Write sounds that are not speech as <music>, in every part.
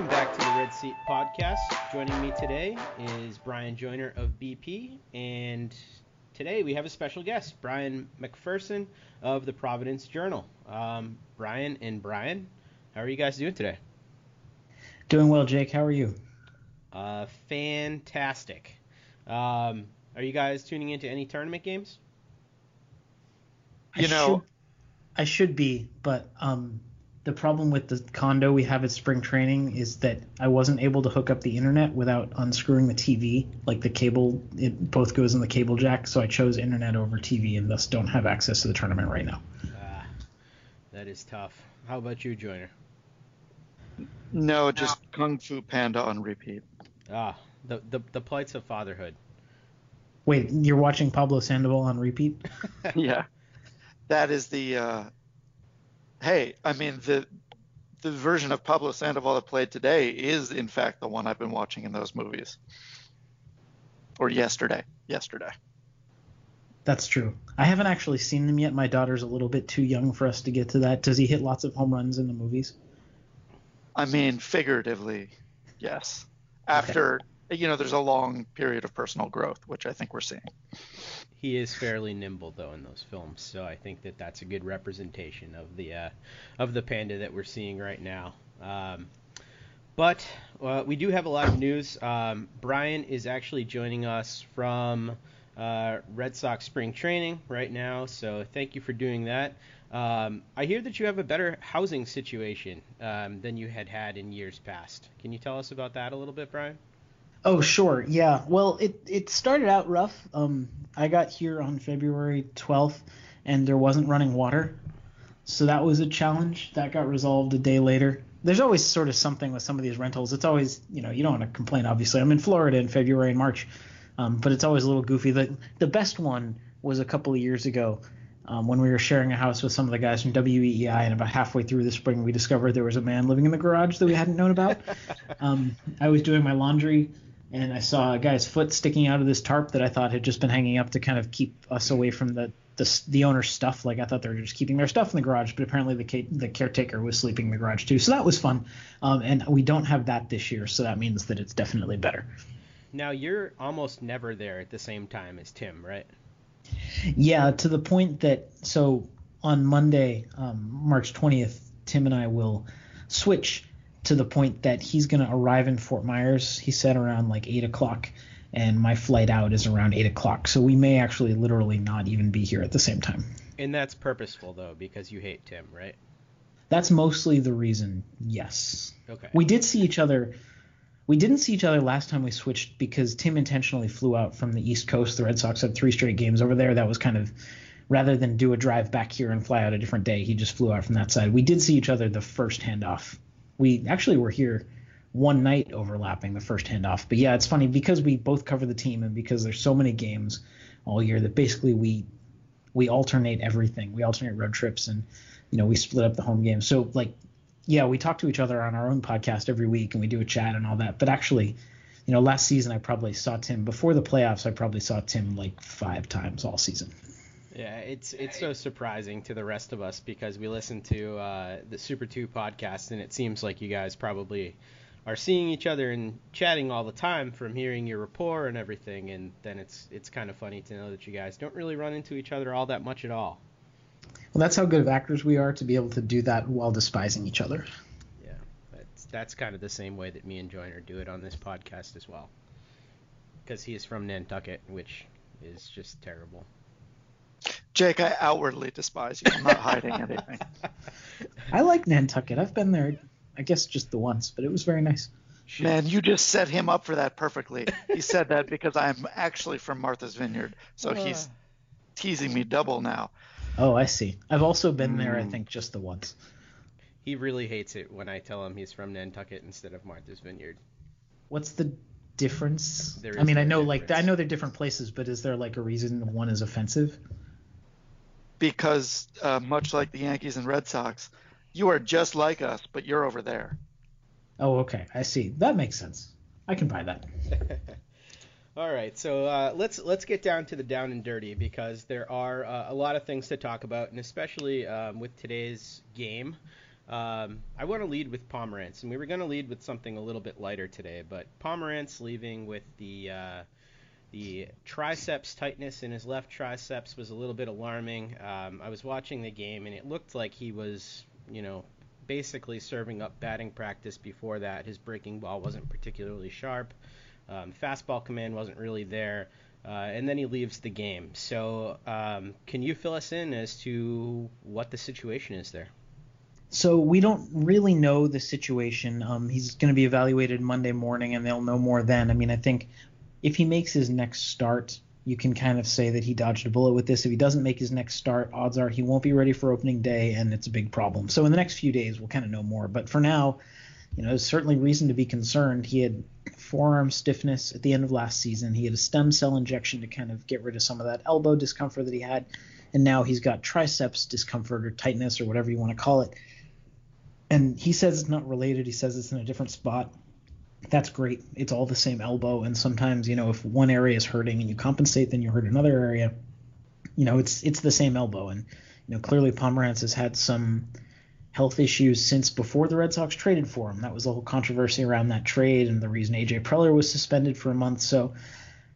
Welcome back to the Red Seat Podcast. Joining me today is Bryan Joiner of BP, and today we have a special guest, Brian MacPherson of the Providence Journal. Um, Brian and Brian, how are you guys doing today? Doing well, Jake. How are you? Uh, fantastic. Um, are you guys tuning into any tournament games? You I know, should, I should be, but um, the problem with the condo we have at spring training is that I wasn't able to hook up the internet without unscrewing the TV. Like the cable, it both goes in the cable jack, so I chose internet over TV and thus don't have access to the tournament right now. Ah, that is tough. How about you, Joiner? No, just Kung Fu Panda on repeat. Ah, the the, the plights of fatherhood. Wait, you're watching Pablo Sandoval on repeat? <laughs> <laughs> yeah, that is the uh, hey, I mean the the version of Pablo Sandoval that played today is in fact the one I've been watching in those movies. Or yesterday. Yesterday. That's true. I haven't actually seen them yet. My daughter's a little bit too young for us to get to that. Does he hit lots of home runs in the movies? I mean, figuratively, yes. After okay. you know, there's a long period of personal growth, which I think we're seeing. He is fairly nimble though in those films, so I think that that's a good representation of the uh, of the panda that we're seeing right now. Um, but uh, we do have a lot of news. Um, Brian is actually joining us from uh, Red Sox spring training right now, so thank you for doing that. Um, I hear that you have a better housing situation um, than you had had in years past. Can you tell us about that a little bit, Brian? Oh, sure. Yeah. Well, it, it started out rough. Um, I got here on February 12th, and there wasn't running water. So that was a challenge. That got resolved a day later. There's always sort of something with some of these rentals. It's always, you know, you don't want to complain, obviously. I'm in Florida in February and March, um, but it's always a little goofy. The, the best one was a couple of years ago um, when we were sharing a house with some of the guys from WEEI, and about halfway through the spring, we discovered there was a man living in the garage that we hadn't known about. <laughs> um, I was doing my laundry and I saw a guy's foot sticking out of this tarp that I thought had just been hanging up to kind of keep us away from the the, the owner's stuff. Like I thought they were just keeping their stuff in the garage, but apparently the the caretaker was sleeping in the garage too. So that was fun. Um, and we don't have that this year, so that means that it's definitely better. Now you're almost never there at the same time as Tim, right? Yeah, to the point that so on Monday, um, March 20th, Tim and I will switch to the point that he's going to arrive in Fort Myers. He said around like eight o'clock, and my flight out is around eight o'clock. So we may actually literally not even be here at the same time. And that's purposeful though, because you hate Tim, right? That's mostly the reason. Yes. Okay. We did see each other. We didn't see each other last time we switched because Tim intentionally flew out from the East Coast. The Red Sox had three straight games over there. That was kind of rather than do a drive back here and fly out a different day, he just flew out from that side. We did see each other the first handoff we actually were here one night overlapping the first handoff. But yeah, it's funny because we both cover the team and because there's so many games all year that basically we we alternate everything. We alternate road trips and you know we split up the home games. So like yeah, we talk to each other on our own podcast every week and we do a chat and all that. But actually, you know, last season I probably saw Tim before the playoffs. I probably saw Tim like five times all season. Yeah, it's it's so surprising to the rest of us because we listen to uh, the Super Two podcast, and it seems like you guys probably are seeing each other and chatting all the time from hearing your rapport and everything, and then it's it's kind of funny to know that you guys don't really run into each other all that much at all. Well, that's how good of actors we are to be able to do that while despising each other. Yeah, that's that's kind of the same way that me and Joiner do it on this podcast as well, because he is from Nantucket, which is just terrible. Jake, I outwardly despise you. I'm not hiding anything. <laughs> I like Nantucket. I've been there, I guess just the once, but it was very nice. Man, you just set him up for that perfectly. He said that because I'm actually from Martha's Vineyard, so uh. he's teasing me double now. Oh, I see. I've also been there, I mm. think, just the once. He really hates it when I tell him he's from Nantucket instead of Martha's Vineyard. What's the difference? I mean, I know difference. like I know they're different places, but is there like a reason one is offensive? Because uh, much like the Yankees and Red Sox, you are just like us, but you're over there. Oh, okay. I see. That makes sense. I can buy that. <laughs> All right, so uh, let's let's get down to the down and dirty because there are uh, a lot of things to talk about, and especially um, with today's game. Um, I want to lead with Pomeranz, and we were going to lead with something a little bit lighter today, but Pomeranz leaving with the uh, the triceps tightness in his left triceps was a little bit alarming. Um, I was watching the game, and it looked like he was, you know, basically serving up batting practice before that. His breaking ball wasn't particularly sharp. Um, fastball command wasn't really there. Uh, and then he leaves the game. So, um, can you fill us in as to what the situation is there? So we don't really know the situation. Um, he's going to be evaluated Monday morning, and they'll know more then. I mean, I think if he makes his next start, you can kind of say that he dodged a bullet with this. If he doesn't make his next start, odds are he won't be ready for opening day, and it's a big problem. So in the next few days, we'll kind of know more. But for now, you know, there's certainly reason to be concerned. He had forearm stiffness at the end of last season. He had a stem cell injection to kind of get rid of some of that elbow discomfort that he had, and now he's got triceps discomfort or tightness or whatever you want to call it. And he says it's not related. He says it's in a different spot that's great. It's all the same elbow, and sometimes you know if one area is hurting and you compensate, then you hurt another area. You know, it's it's the same elbow, and you know clearly Pomeranz has had some health issues since before the Red Sox traded for him. That was the whole controversy around that trade and the reason AJ Preller was suspended for a month. So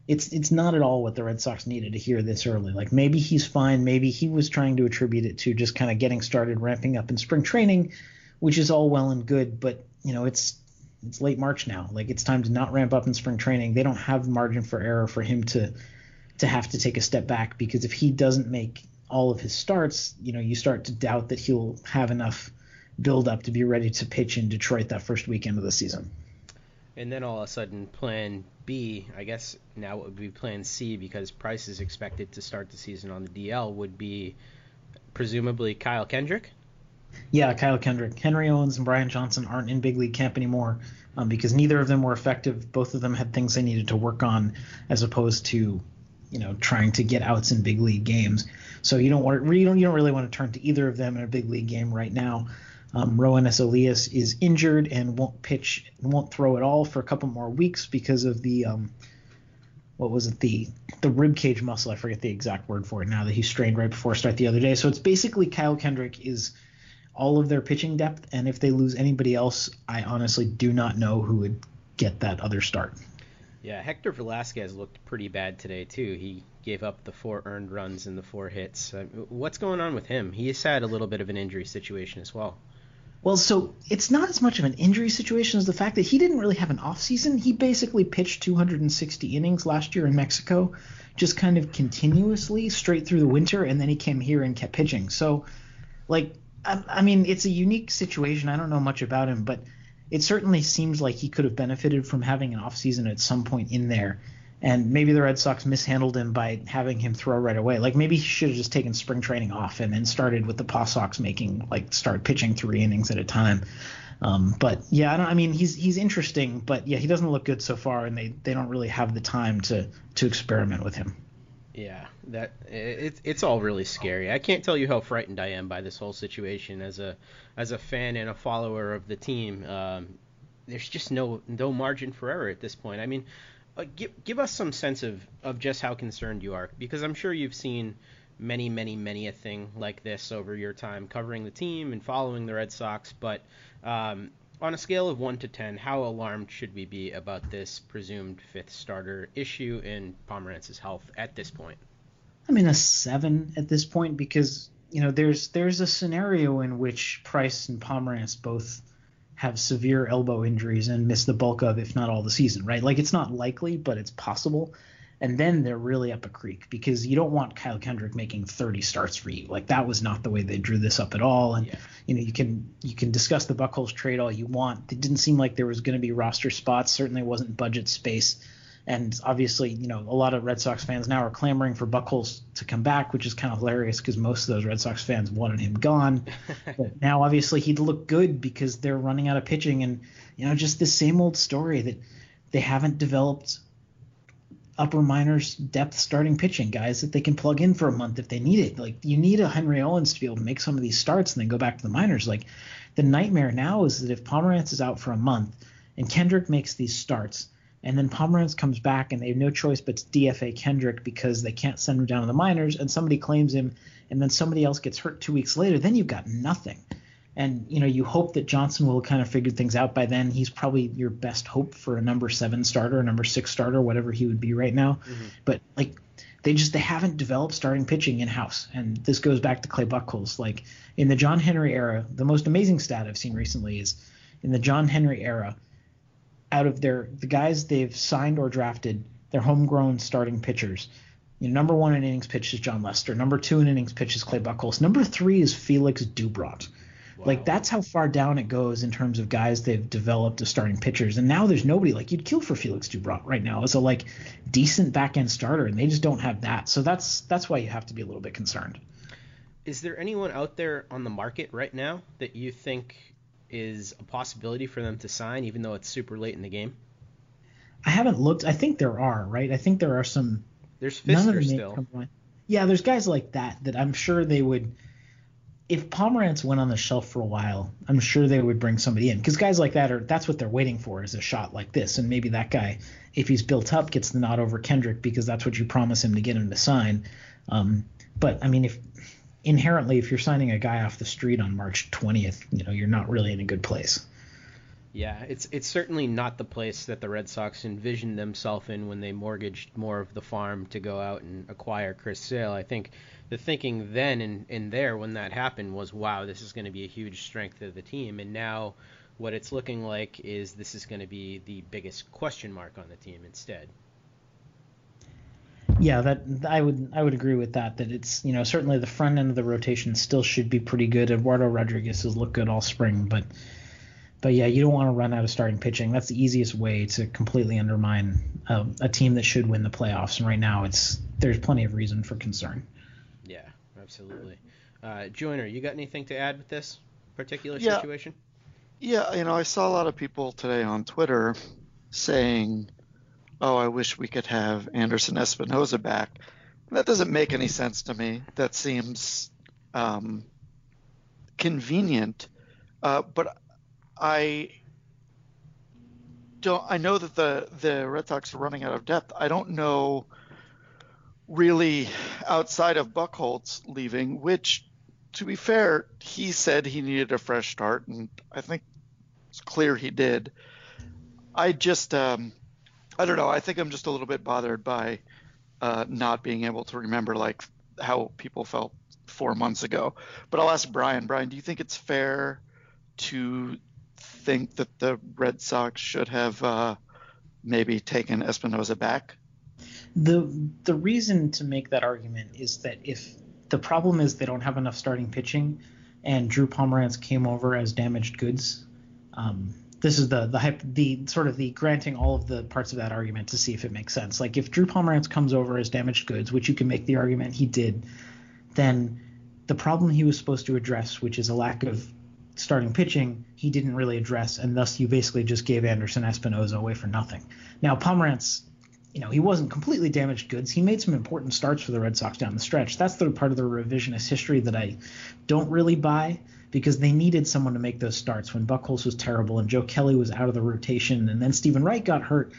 it's it's not at all what the Red Sox needed to hear this early. Like maybe he's fine, maybe he was trying to attribute it to just kind of getting started, ramping up in spring training, which is all well and good, but you know it's it's late March now. Like it's time to not ramp up in spring training. They don't have margin for error for him to to have to take a step back because if he doesn't make all of his starts, you know, you start to doubt that he'll have enough build up to be ready to pitch in Detroit that first weekend of the season. And then all of a sudden, Plan B, I guess now it would be Plan C because Price is expected to start the season on the DL, would be presumably Kyle Kendrick. Yeah, Kyle Kendrick. Henry Owens and Brian Johnson aren't in big league camp anymore um, because neither of them were effective. Both of them had things they needed to work on as opposed to, you know, trying to get outs in big league games. So you don't want you don't you don't really want to turn to either of them in a big league game right now. Um, Roenis Elias is injured and won't pitch, won't throw at all for a couple more weeks because of the um, what was it the the rib cage muscle? I forget the exact word for it now that he strained right before start the other day. So it's basically Kyle Kendrick is all of their pitching depth, and if they lose anybody else, I honestly do not know who would get that other start. Yeah, Hector Velazquez looked pretty bad today too. He gave up the four earned runs and the four hits. Uh, what's going on with him? He's had a little bit of an injury situation as well. Well, so it's not as much of an injury situation as the fact that he didn't really have an off season. He basically pitched 260 innings last year in Mexico, just kind of continuously straight through the winter, and then he came here and kept pitching. So, like, I, I mean, it's a unique situation. I don't know much about him, but it certainly seems like he could have benefited from having an offseason at some point in there. And maybe the Red Sox mishandled him by having him throw right away. Like maybe he should have just taken spring training off and then started with the Paw Sox making like start pitching three innings at a time. Um, but yeah, I, I, mean he's he's interesting, but yeah, he doesn't look good so far, and they, they don't really have the time to to experiment with him. Yeah, that it's it's all really scary. I can't tell you how frightened I am by this whole situation as a as a fan and a follower of the team. Um, there's just no no margin for error at this point. I mean, uh, give give us some sense of of just how concerned you are because I'm sure you've seen many many many a thing like this over your time covering the team and following the Red Sox, but um, on a scale of 1 to 10, how alarmed should we be about this presumed fifth starter issue in Pomeranz's health at this point? I mean, a 7 at this point because, you know, there's there's a scenario in which Price and Pomeranz both have severe elbow injuries and miss the bulk of, if not all, the season, right? Like, it's not likely, but it's possible and then they're really up a creek because you don't want Kyle Kendrick making 30 starts for you. Like that was not the way they drew this up at all. And yeah. you know, you can you can discuss the Buchholz trade all you want. It didn't seem like there was going to be roster spots. Certainly wasn't budget space. And obviously, you know, a lot of Red Sox fans now are clamoring for Buchholz to come back, which is kind of hilarious because most of those Red Sox fans wanted him gone. <laughs> but now, obviously, he'd look good because they're running out of pitching, and you know, just the same old story that they haven't developed upper minors depth starting pitching guys that they can plug in for a month if they need it. Like you need a Henry Owens to be able to make some of these starts and then go back to the minors. Like the nightmare now is that if Pomeranz is out for a month and Kendrick makes these starts and then Pomeranz comes back and they have no choice but to DFA Kendrick because they can't send him down to the minors and somebody claims him and then somebody else gets hurt two weeks later, then you've got nothing. And you know, you hope that Johnson will kind of figure things out by then. He's probably your best hope for a number seven starter, a number six starter, whatever he would be right now. Mm-hmm. But like they just they haven't developed starting pitching in house. And this goes back to Clay Buchholz. Like in the John Henry era, the most amazing stat I've seen recently is in the John Henry era, out of their the guys they've signed or drafted, their homegrown starting pitchers. You know, number one in innings pitched is Jon Lester. Number two in innings pitched is Clay Buchholz. Number three is Felix Doubront. Wow. Like that's how far down it goes in terms of guys they've developed as starting pitchers. And now there's nobody like you'd kill for Felix Doubront right now as a like decent back end starter, and they just don't have that. So that's that's why you have to be a little bit concerned. Is there anyone out there on the market right now that you think is a possibility for them to sign, even though it's super late in the game? I haven't looked. I think there are, right? I think there are some. There's Fister still. Yeah, there's guys like that that I'm sure they would. If Pomeranz went on the shelf for a while, I'm sure they would bring somebody in because guys like that are that's what they're waiting for is a shot like this, and maybe that guy, if he's built up, gets the nod over Kendrick because that's what you promise him to get him to sign. Um, but I mean, if inherently, if you're signing a guy off the street on March 20th, you know, you're not really in a good place. Yeah, it's it's certainly not the place that the Red Sox envisioned themselves in when they mortgaged more of the farm to go out and acquire Chris Sale. I think the thinking then and, and there when that happened was, wow, this is going to be a huge strength of the team. And now what it's looking like is this is going to be the biggest question mark on the team instead yeah, that I would I would agree with that. That it's you know certainly the front end of the rotation still should be pretty good. Eduardo Rodriguez has looked good all spring, but but yeah, you don't want to run out of starting pitching. That's the easiest way to completely undermine a, a team that should win the playoffs. And right now, it's there's plenty of reason for concern. Yeah, absolutely. Uh, Joiner, you got anything to add with this particular yeah. situation? Yeah, you know, I saw a lot of people today on Twitter saying oh, I wish we could have Anderson Espinoza back. That doesn't make any sense to me. That seems um, convenient, uh, but I don't. I know that the the Red Sox are running out of depth. I don't know really outside of Buchholz leaving, which, to be fair, he said he needed a fresh start, and I think it's clear he did. I just um, I don't know. I think I'm just a little bit bothered by uh, not being able to remember like how people felt four months ago. But I'll ask Brian. Brian, do you think it's fair to think that the Red Sox should have uh, maybe taken Espinoza back? The the reason to make that argument is that if the problem is they don't have enough starting pitching, and Drew Pomeranz came over as damaged goods. Um, this is the the hype, the sort of the granting all of the parts of that argument to see if it makes sense. Like if Drew Pomeranz comes over as damaged goods, which you can make the argument he did, then the problem he was supposed to address, which is a lack of starting pitching, he didn't really address, and thus you basically just gave Anderson Espinoza away for nothing. Now Pomeranz, you know, he wasn't completely damaged goods. He made some important starts for the Red Sox down the stretch. That's the part of the revisionist history that I don't really buy because they needed someone to make those starts when Buchholz was terrible and Joe Kelly was out of the rotation and then Stephen Wright got hurt.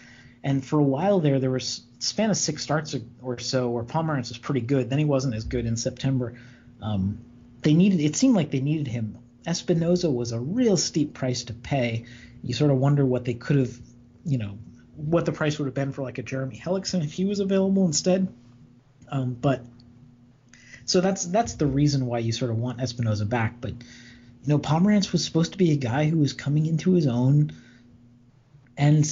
And for a while there, there was span of six starts or so where Pomeranz was pretty good. Then he wasn't as good in September. Um, they needed. It seemed like they needed him. Espinoza was a real steep price to pay. You sort of wonder what they could have, you know, what the price would have been for like a Jeremy Hellickson if he was available instead. Um, but so that's that's the reason why you sort of want Espinoza back. But you know, Pomeranz was supposed to be a guy who was coming into his own, and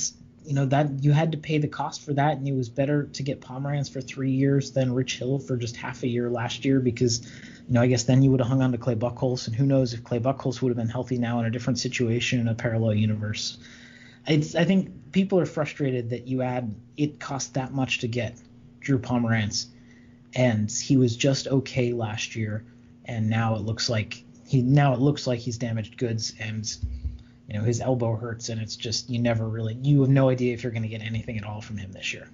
you know that you had to pay the cost for that, and it was better to get Pomeranz for three years than Rich Hill for just half a year last year because, you know, I guess then you would have hung on to Clay Buchholz, and who knows if Clay Buchholz would have been healthy now in a different situation in a parallel universe. It's, I think people are frustrated that you add it cost that much to get Drew Pomeranz, and he was just okay last year, and now it looks like he now it looks like he's damaged goods and you know his elbow hurts and it's just you never really you have no idea if you're going to get anything at all from him this year.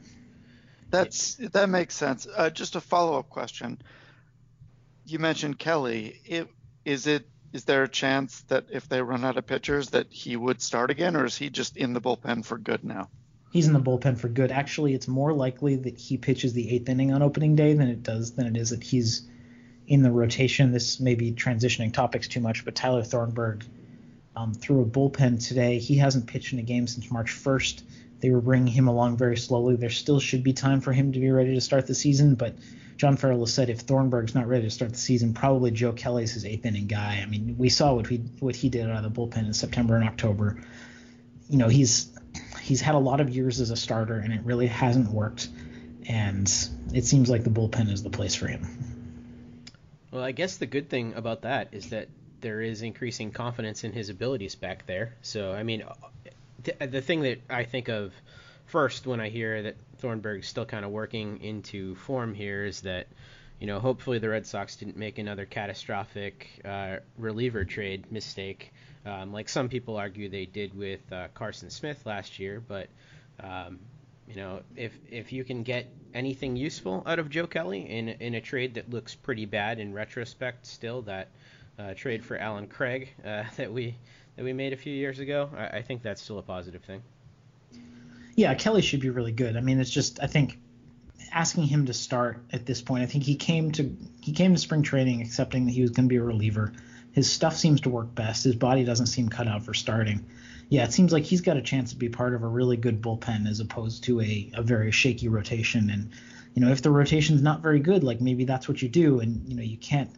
That's that makes sense. Uh, just a follow up question. You mentioned Kelly. It, is it is there a chance that if they run out of pitchers that he would start again, or is he just in the bullpen for good now? He's in the bullpen for good. Actually, it's more likely that he pitches the eighth inning on opening day than it does than it is that he's in the rotation. This may be transitioning topics too much, but Tyler Thornburg um, threw a bullpen today. He hasn't pitched in a game since March 1st. They were bringing him along very slowly. There still should be time for him to be ready to start the season, but John Farrell has said if Thornburg's not ready to start the season, probably Joe Kelly's his eighth inning guy. I mean, we saw what he what he did out of the bullpen in September and October. You know, he's he's had a lot of years as a starter, and it really hasn't worked. And it seems like the bullpen is the place for him. Well, I guess the good thing about that is that there is increasing confidence in his abilities back there. So, I mean, the, the thing that I think of first when I hear that Thornburg's still kind of working into form here is that, you know, hopefully the Red Sox didn't make another catastrophic uh, reliever trade mistake, um, like some people argue they did with uh, Carson Smith last year. But, um, you know, if if you can get anything useful out of Joe Kelly in in a trade that looks pretty bad in retrospect, still that uh, trade for Allen Craig uh, <laughs> that we that we made a few years ago, I, I think that's still a positive thing yeah, Kelly should be really good. I mean, it's just I think asking him to start at this point. I think he came to he came to spring training accepting that he was going to be a reliever. His stuff seems to work best. His body doesn't seem cut out for starting. Yeah, it seems like he's got a chance to be part of a really good bullpen as opposed to a, a very shaky rotation. And you know, if the rotation's not very good, like maybe that's what you do. And you know, you can't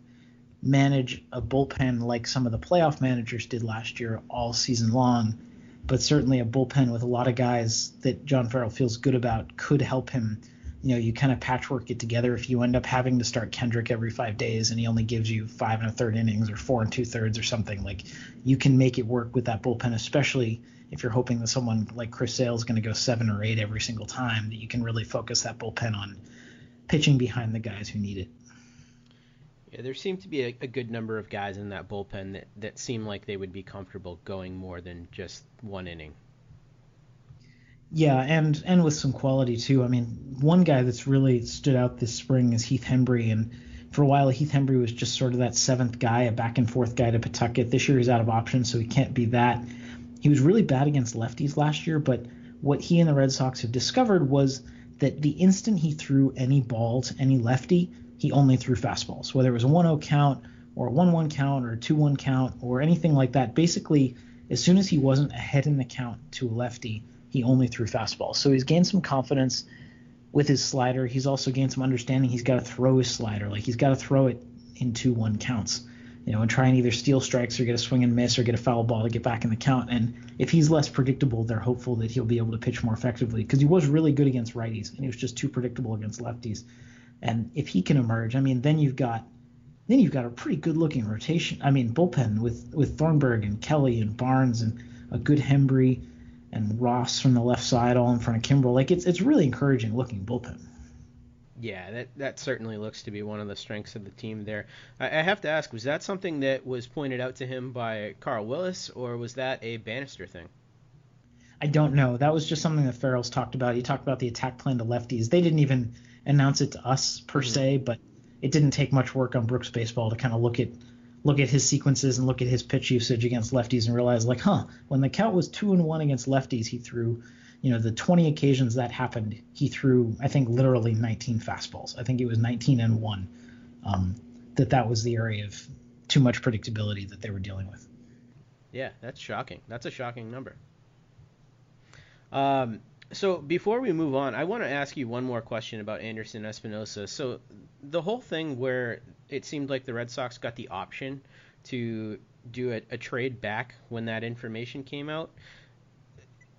manage a bullpen like some of the playoff managers did last year all season long but certainly a bullpen with a lot of guys that John Farrell feels good about could help him. You know, you kind of patchwork it together. If you end up having to start Kendrick every five days and he only gives you five and a third innings or four and two thirds or something, like you can make it work with that bullpen, especially if you're hoping that someone like Chris Sale is going to go seven or eight every single time, that you can really focus that bullpen on pitching behind the guys who need it. Yeah, there seemed to be a, a, good number of guys in that bullpen that, that seemed like they would be comfortable going more than just one inning. Yeah, and and with some quality too. I mean, one guy that's really stood out this spring is Heath Hembree, and for a while Heath Hembree was just sort of that seventh guy, a back and forth guy to Pawtucket. This year he's out of options, so he can't be that. He was really bad against lefties last year, but what he and the Red Sox have discovered was that the instant he threw any ball to any lefty, he only threw fastballs, whether it was a 1-0 count or a 1-1 count or a 2-1 count or anything like that. Basically, as soon as he wasn't ahead in the count to a lefty, he only threw fastballs. So he's gained some confidence with his slider. He's also gained some understanding. He's got to throw his slider. Like he's got to throw it in two one counts. You know, and try and either steal strikes or get a swing and miss or get a foul ball to get back in the count. And if he's less predictable, they're hopeful that he'll be able to pitch more effectively because he was really good against righties and he was just too predictable against lefties. And if he can emerge, I mean, then you've got then you've got a pretty good looking rotation. I mean, bullpen with with Thornburg and Kelly and Barnes and a good Hembree and Ross from the left side, all in front of Kimbrel. Like it's it's really encouraging looking bullpen. Yeah, that that certainly looks to be one of the strengths of the team there. I, I have to ask, was that something that was pointed out to him by Carl Willis, or was that a Bannister thing? I don't know. That was just something that Farrell's talked about. He talked about the attack plan to lefties. They didn't even announce it to us per mm-hmm. se, but it didn't take much work on Brooks baseball to kind of look at look at his sequences and look at his pitch usage against lefties and realize like, huh, when the count was two and one against lefties, he threw, you know, the 20 occasions that happened, he threw, I think, literally 19 fastballs. I think it was 19 and one. Um, that that was the area of too much predictability that they were dealing with. Yeah, that's shocking. That's a shocking number. Um, so before we move on, I want to ask you one more question about Anderson Espinoza. So the whole thing where it seemed like the Red Sox got the option to do a, a trade back when that information came out.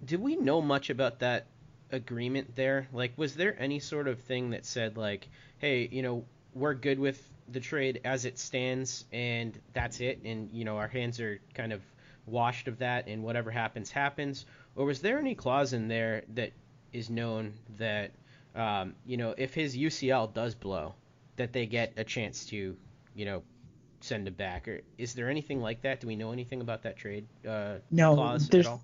Did we know much about that agreement there? Like, was there any sort of thing that said like, hey, you know, we're good with the trade as it stands, and that's it, and you know, our hands are kind of washed of that, and whatever happens, happens? Or was there any clause in there that is known that um, you know if his UCL does blow, that they get a chance to you know send him back? Or is there anything like that? Do we know anything about that trade uh, no, clause there's, at all?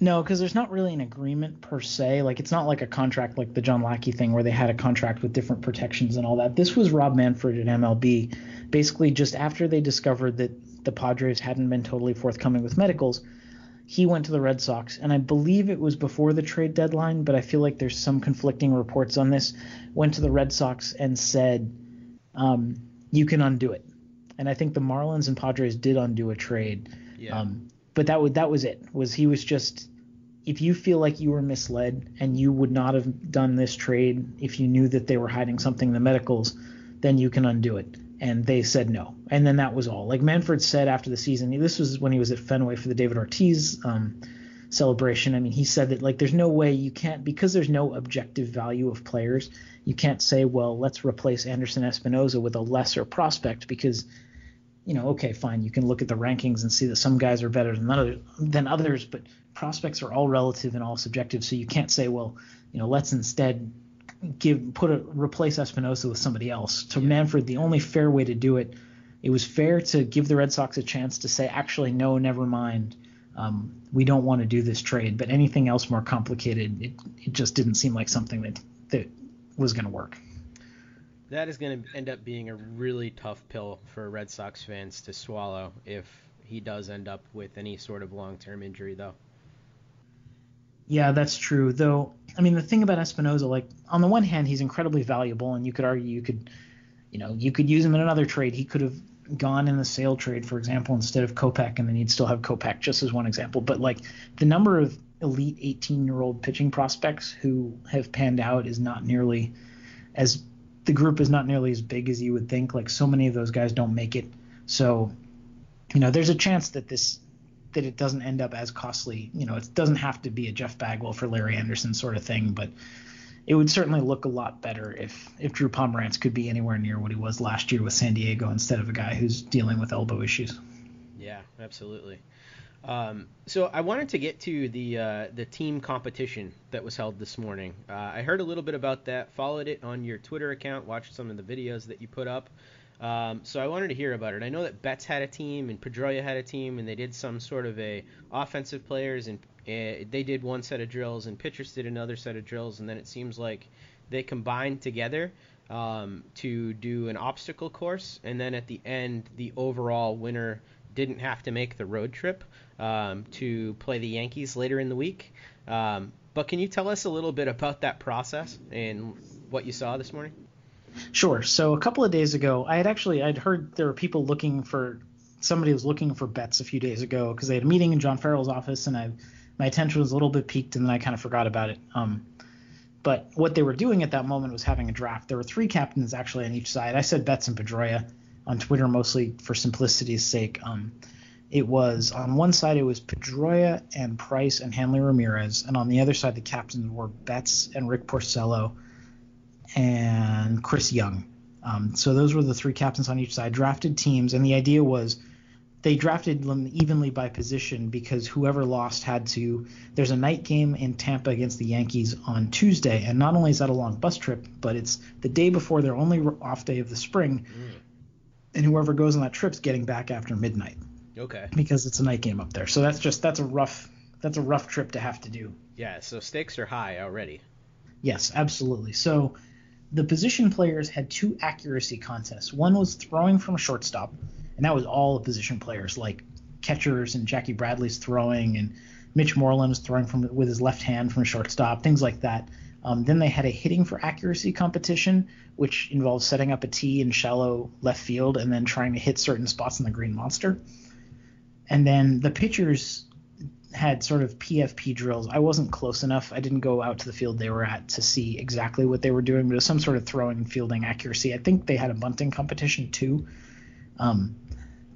No, because there's not really an agreement per se. Like it's not like a contract like the John Lackey thing where they had a contract with different protections and all that. This was Rob Manfred at MLB, basically just after they discovered that the Padres hadn't been totally forthcoming with medicals he went to the Red Sox, and I believe it was before the trade deadline, but I feel like there's some conflicting reports on this. Went to the Red Sox and said, um, you can undo it. And I think the Marlins and Padres did undo a trade. Yeah. Um, but that was that was it. Was he was just if you feel like you were misled and you would not have done this trade if you knew that they were hiding something in the medicals, then you can undo it. And they said no. And then that was all. Like Manfred said after the season, this was when he was at Fenway for the David Ortiz um, celebration. I mean, he said that like there's no way you can't because there's no objective value of players. You can't say, well, let's replace Anderson Espinoza with a lesser prospect because you know, okay, fine, you can look at the rankings and see that some guys are better than others, than others, but prospects are all relative and all subjective. So you can't say, well, you know, let's instead give put a replace Espinoza with somebody else. To yeah. Manfred, the only fair way to do it, it was fair to give the Red Sox a chance to say, actually, no, never mind. Um, we don't want to do this trade, but anything else more complicated, it, it just didn't seem like something that that was going to work that is going to end up being a really tough pill for Red Sox fans to swallow if he does end up with any sort of long-term injury, though. Yeah, that's true. Though, I mean, the thing about Espinoza, like on the one hand, he's incredibly valuable, and you could argue you could, you know, you could use him in another trade. He could have gone in the sale trade, for example, instead of Kopech, and then you'd still have Kopech, just as one example. But like the number of elite 18-year-old pitching prospects who have panned out is not nearly as the group is not nearly as big as you would think. Like so many of those guys don't make it. So, you know, there's a chance that this that it doesn't end up as costly. You know, it doesn't have to be a Jeff Bagwell for Larry Andersen sort of thing, but it would certainly look a lot better if if Drew Pomeranz could be anywhere near what he was last year with San Diego instead of a guy who's dealing with elbow issues. Yeah, absolutely. Um, so I wanted to get to the uh, the team competition that was held this morning. Uh, I heard a little bit about that, followed it on your Twitter account, watched some of the videos that you put up. Um, so I wanted to hear about it. I know that Betts had a team and Pedroia had a team, and they did some sort of a offensive players, and uh, they did one set of drills, and pitchers did another set of drills, and then it seems like they combined together um, to do an obstacle course, and then at the end, the overall winner didn't have to make the road trip um, to play the Yankees later in the week. Um, but can you tell us a little bit about that process and what you saw this morning? Sure. So a couple of days ago, I had actually I'd heard there were people looking for somebody was looking for bets a few days ago because they had a meeting in John Farrell's office, and I my attention was a little bit piqued, and then I kind of forgot about it. Um, but what they were doing at that moment was having a draft. There were three captains actually on each side. I said Betts and Pedroia on Twitter mostly for simplicity's sake. Um, it was on one side it was Pedroia and Price and Hanley Ramirez, and on the other side the captains were Betts and Rick Porcello and Chris Young. Um, so those were the three captains on each side. Drafted teams, and the idea was they drafted them evenly by position because whoever lost had to. There's a night game in Tampa against the Yankees on Tuesday, and not only is that a long bus trip, but it's the day before their only off day of the spring, mm. and whoever goes on that trip's getting back after midnight. Okay. Because it's a night game up there. So that's just that's a rough that's a rough trip to have to do. Yeah, so stakes are high already. Yes, absolutely. So the position players had two accuracy contests. One was throwing from shortstop, and that was all the position players like catchers and Jackie Bradley's throwing and Mitch Moreland was throwing from with his left hand from shortstop, things like that. Um, then they had a hitting for accuracy competition, which involves setting up a tee in shallow left field and then trying to hit certain spots in the green monster. And then the pitchers had sort of PFP drills. I wasn't close enough. I didn't go out to the field they were at to see exactly what they were doing, but it was some sort of throwing and fielding accuracy. I think they had a bunting competition too. Um,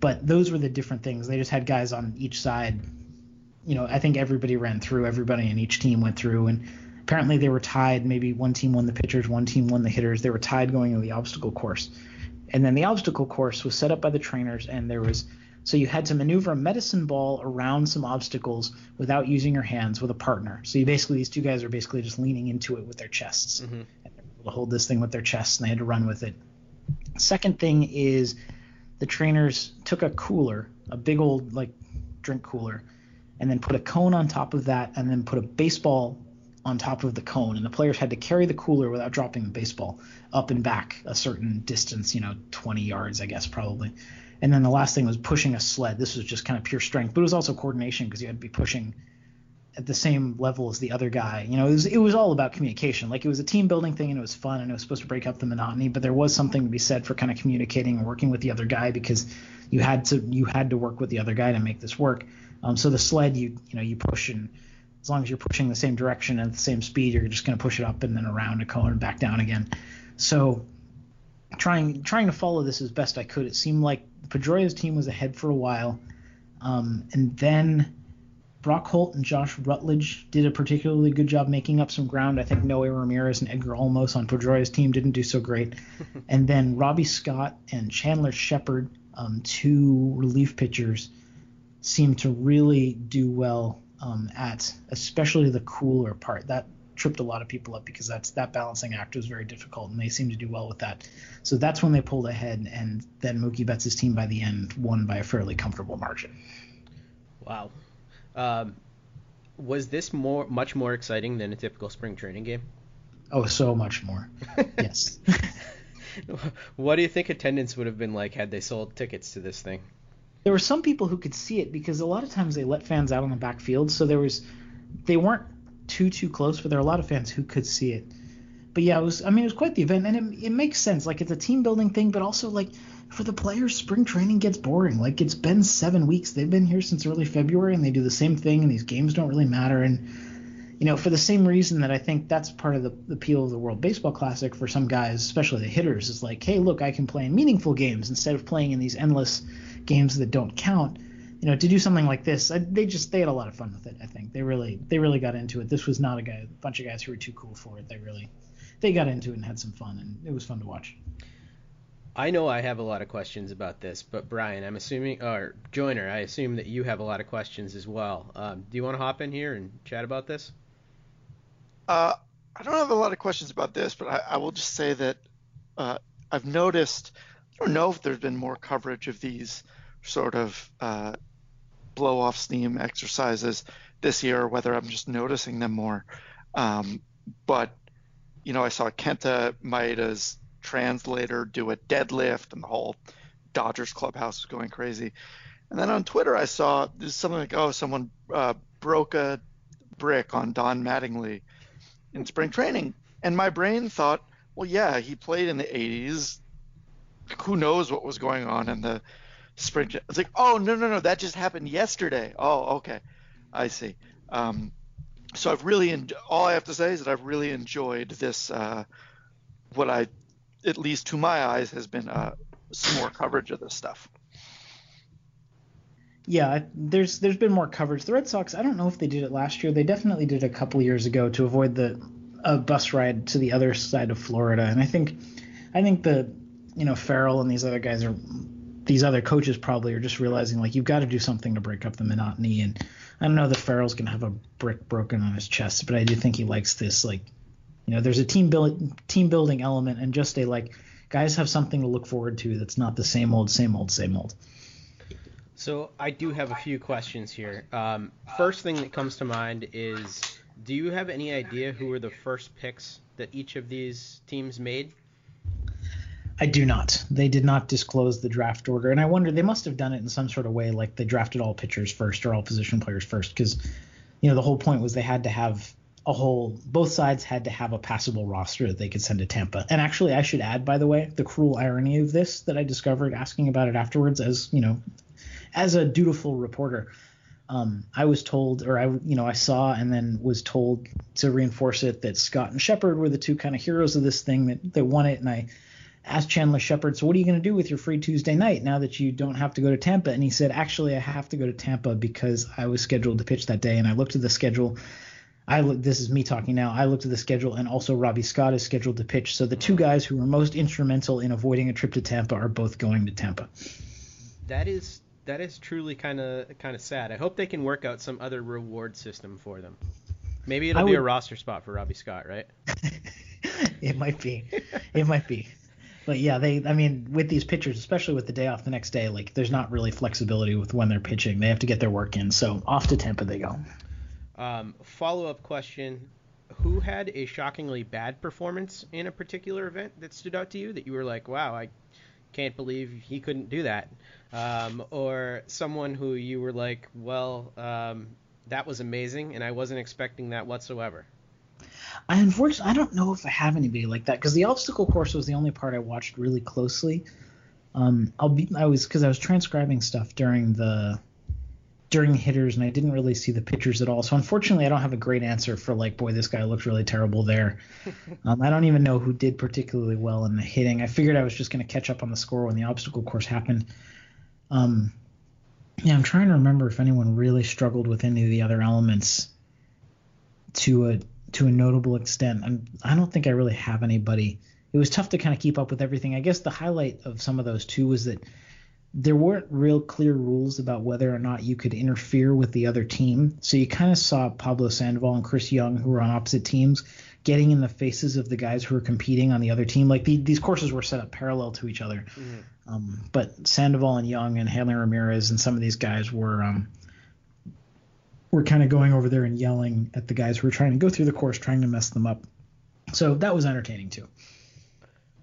but those were the different things. They just had guys on each side. You know, I think everybody ran through. Everybody in each team went through, and apparently they were tied. Maybe one team won the pitchers, one team won the hitters. They were tied going into the obstacle course, and then the obstacle course was set up by the trainers, and there was so you had to maneuver a medicine ball around some obstacles without using your hands with a partner. So you basically these two guys are basically just leaning into it with their chests mm-hmm. and they're able to hold this thing with their chests and they had to run with it. Second thing is the trainers took a cooler, a big old like drink cooler, and then put a cone on top of that and then put a baseball on top of the cone and the players had to carry the cooler without dropping the baseball up and back a certain distance, you know, 20 yards I guess probably. And then the last thing was pushing a sled. This was just kind of pure strength, but it was also coordination because you had to be pushing at the same level as the other guy. You know, it was it was all about communication. Like it was a team building thing and it was fun and it was supposed to break up the monotony, but there was something to be said for kind of communicating and working with the other guy because you had to you had to work with the other guy to make this work. Um, so the sled you you know you push and as long as you're pushing the same direction and at the same speed, you're just going to push it up and then around a cone and back down again. So trying trying to follow this as best I could. It seemed like Pedroia's team was ahead for a while, um, and then Brock Holt and Josh Rutledge did a particularly good job making up some ground. I think Noe Ramirez and Edgar Olmos on Pedroia's team didn't do so great. <laughs> and then Robbie Scott and Chandler Shepherd, um, two relief pitchers, seemed to really do well um, at especially the cooler part. That tripped a lot of people up because that's that balancing act was very difficult, and they seemed to do well with that. So that's when they pulled ahead, and then Mookie Betts' team by the end won by a fairly comfortable margin. Wow. Um, was this more much more exciting than a typical spring training game? Oh, so much more. <laughs> yes. <laughs> what do you think attendance would have been like had they sold tickets to this thing? There were some people who could see it because a lot of times they let fans out on the backfield, so there was they weren't too too close, but there are a lot of fans who could see it. But yeah, it was I mean it was quite the event, and it, it makes sense. Like it's a team building thing, but also like for the players, spring training gets boring. Like it's been seven weeks. They've been here since early February, and they do the same thing, and these games don't really matter. And you know, for the same reason that I think that's part of the, the appeal of the World Baseball Classic for some guys, especially the hitters, is like, hey, look, I can play in meaningful games instead of playing in these endless games that don't count. You know, to do something like this, I, they just they had a lot of fun with it. I think they really they really got into it. This was not a guy, a bunch of guys who were too cool for it. They really they got into it and had some fun, and it was fun to watch. I know I have a lot of questions about this, but Brian, I'm assuming, or Joiner, I assume that you have a lot of questions as well. Um, do you want to hop in here and chat about this? Uh, I don't have a lot of questions about this, but I, I will just say that uh, I've noticed. I don't know if there's been more coverage of these sort of uh, blow off steam exercises this year, or whether I'm just noticing them more. Um, but you know, I saw Kenta Maeda's translator do a deadlift, and the whole Dodgers clubhouse was going crazy. And then on Twitter, I saw something like, oh, someone uh, broke a brick on Don Mattingly in spring training. And my brain thought, well, yeah, he played in the 80s. Who knows what was going on in the spring? It's like, oh, no, no, no, that just happened yesterday. Oh, okay. I see. Um, so I've really, en- all I have to say is that I've really enjoyed this, uh, what I at least to my eyes, has been uh, some more coverage of this stuff. Yeah, there's there's been more coverage. The Red Sox, I don't know if they did it last year. They definitely did a couple years ago to avoid the a bus ride to the other side of Florida. And I think I think the you know Farrell and these other guys are these other coaches probably are just realizing like you've got to do something to break up the monotony. And I don't know that Farrell's gonna have a brick broken on his chest, but I do think he likes this like you know, there's a team build team building element and just a like guys have something to look forward to that's not the same old, same old, same old. So I do have a few questions here. Um, first thing that comes to mind is, do you have any idea who were the first picks that each of these teams made? I do not. They did not disclose the draft order, and I wonder they must have done it in some sort of way, like they drafted all pitchers first or all position players first, because you know the whole point was they had to have a whole both sides had to have a passable roster that they could send to Tampa. And actually I should add by the way, the cruel irony of this that I discovered asking about it afterwards as, you know, as a dutiful reporter. Um, I was told, or I, you know, I saw and then was told to reinforce it that Scott and Shepherd were the two kind of heroes of this thing that, that won it. And I asked Chandler Shepherd, so what are you going to do with your free Tuesday night now that you don't have to go to Tampa? And he said, actually, I have to go to Tampa because I was scheduled to pitch that day. And I looked at the schedule I look, this is me talking now. I looked at the schedule, and also Robbie Scott is scheduled to pitch. So the two guys who were most instrumental in avoiding a trip to Tampa are both going to Tampa. That is that is truly kind of kind of sad. I hope they can work out some other reward system for them. Maybe it'll be a roster spot for Robbie Scott, right? <laughs> it might be. It might be. But yeah, they I mean, with these pitchers, especially with the day off the next day, like there's not really flexibility with when they're pitching. They have to get their work in. So off to Tampa they go. Um, Follow up question Who had a shockingly bad performance in a particular event that stood out to you that you were like, wow, I can't believe he couldn't do that? Um, or someone who you were like, well, um, that was amazing, and I wasn't expecting that whatsoever. I unfortunately I don't know if I have anybody like that because the obstacle course was the only part I watched really closely. Um, I'll be I was because I was transcribing stuff during the during the hitters and I didn't really see the pitchers at all. So unfortunately, I don't have a great answer for like, boy, this guy looked really terrible there. <laughs> um, I don't even know who did particularly well in the hitting. I figured I was just going to catch up on the score when the obstacle course happened. Um, yeah, I'm trying to remember if anyone really struggled with any of the other elements to a to a notable extent. I'm, I don't think I really have anybody. It was tough to kind of keep up with everything. I guess the highlight of some of those too was that there weren't real clear rules about whether or not you could interfere with the other team. So you kind of saw Pablo Sandoval and Chris Young, who were on opposite teams, getting in the faces of the guys who were competing on the other team. Like the, these courses were set up parallel to each other. Mm-hmm. Um, but Sandoval and Young and Hanley Ramirez and some of these guys were um, were kind of going over there and yelling at the guys who were trying to go through the course, trying to mess them up. So that was entertaining too.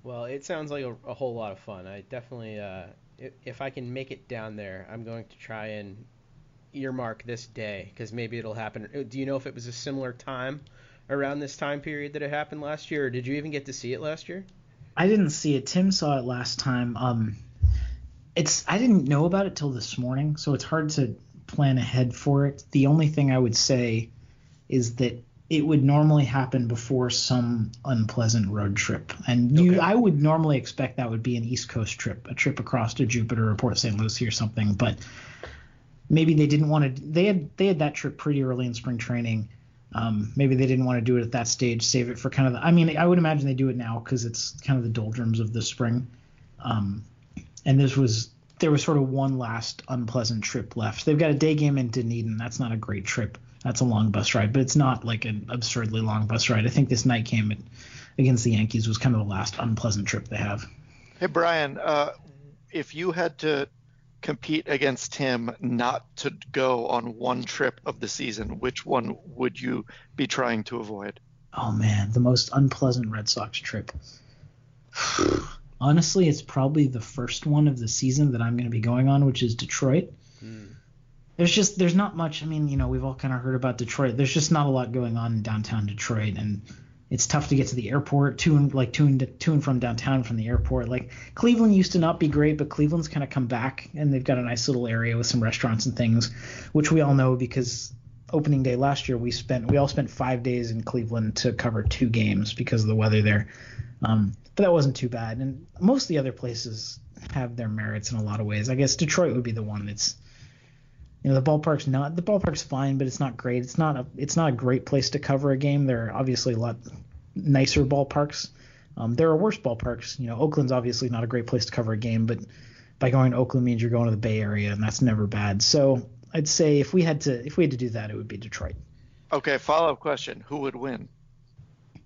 Well, it sounds like a, a whole lot of fun. I definitely, uh, if, if I can make it down there, I'm going to try and earmark this day because maybe it'll happen. Uh, do you know if it was a similar time around this time period that it happened last year, or did you even get to see it last year? I didn't see it. Tim saw it last time. Um, it's I didn't know about it till this morning, so it's hard to plan ahead for it. The only thing I would say is that it would normally happen before some unpleasant road trip. And you, okay. I would normally expect that would be an East Coast trip, a trip across to Jupiter or Port St. Lucie or something. But maybe they didn't want to. They had they had that trip pretty early in spring training. Um, maybe they didn't want to do it at that stage. Save it for kind of. The, I mean, I would imagine they do it now because it's kind of the doldrums of the spring. Um, and this was there was sort of one last unpleasant trip left. They've got a day game in Dunedin. That's not a great trip. That's a long bus ride, but it's not like an absurdly long bus ride. I think this night game against the Yankees was kind of the last unpleasant trip they have. Hey Brian, uh, if you had to compete against him not to go on one trip of the season, which one would you be trying to avoid? Oh man, the most unpleasant Red Sox trip. <sighs> <sighs> honestly, it's probably the first one of the season that I'm going to be going on, which is Detroit. Mm. There's just there's not much. I mean, you know, we've all kind of heard about Detroit. There's just not a lot going on in downtown Detroit, and it's tough to get to the airport to and like to and to and from downtown from the airport. Like Cleveland used to not be great, but Cleveland's kind of come back, and they've got a nice little area with some restaurants and things, which we all know because opening day last year we spent we all spent five days in Cleveland to cover two games because of the weather there. Um, but that wasn't too bad. And most of the other places have their merits in a lot of ways. I guess Detroit would be the one that's you know the ballpark's not the ballpark's fine, but it's not great. It's not a it's not a great place to cover a game. There are obviously a lot nicer ballparks. Um, there are worse ballparks. You know, Oakland's obviously not a great place to cover a game, but by going to Oakland means you're going to the Bay Area, and that's never bad. So I'd say if we had to if we had to do that, it would be Detroit. Okay, follow up question: Who would win?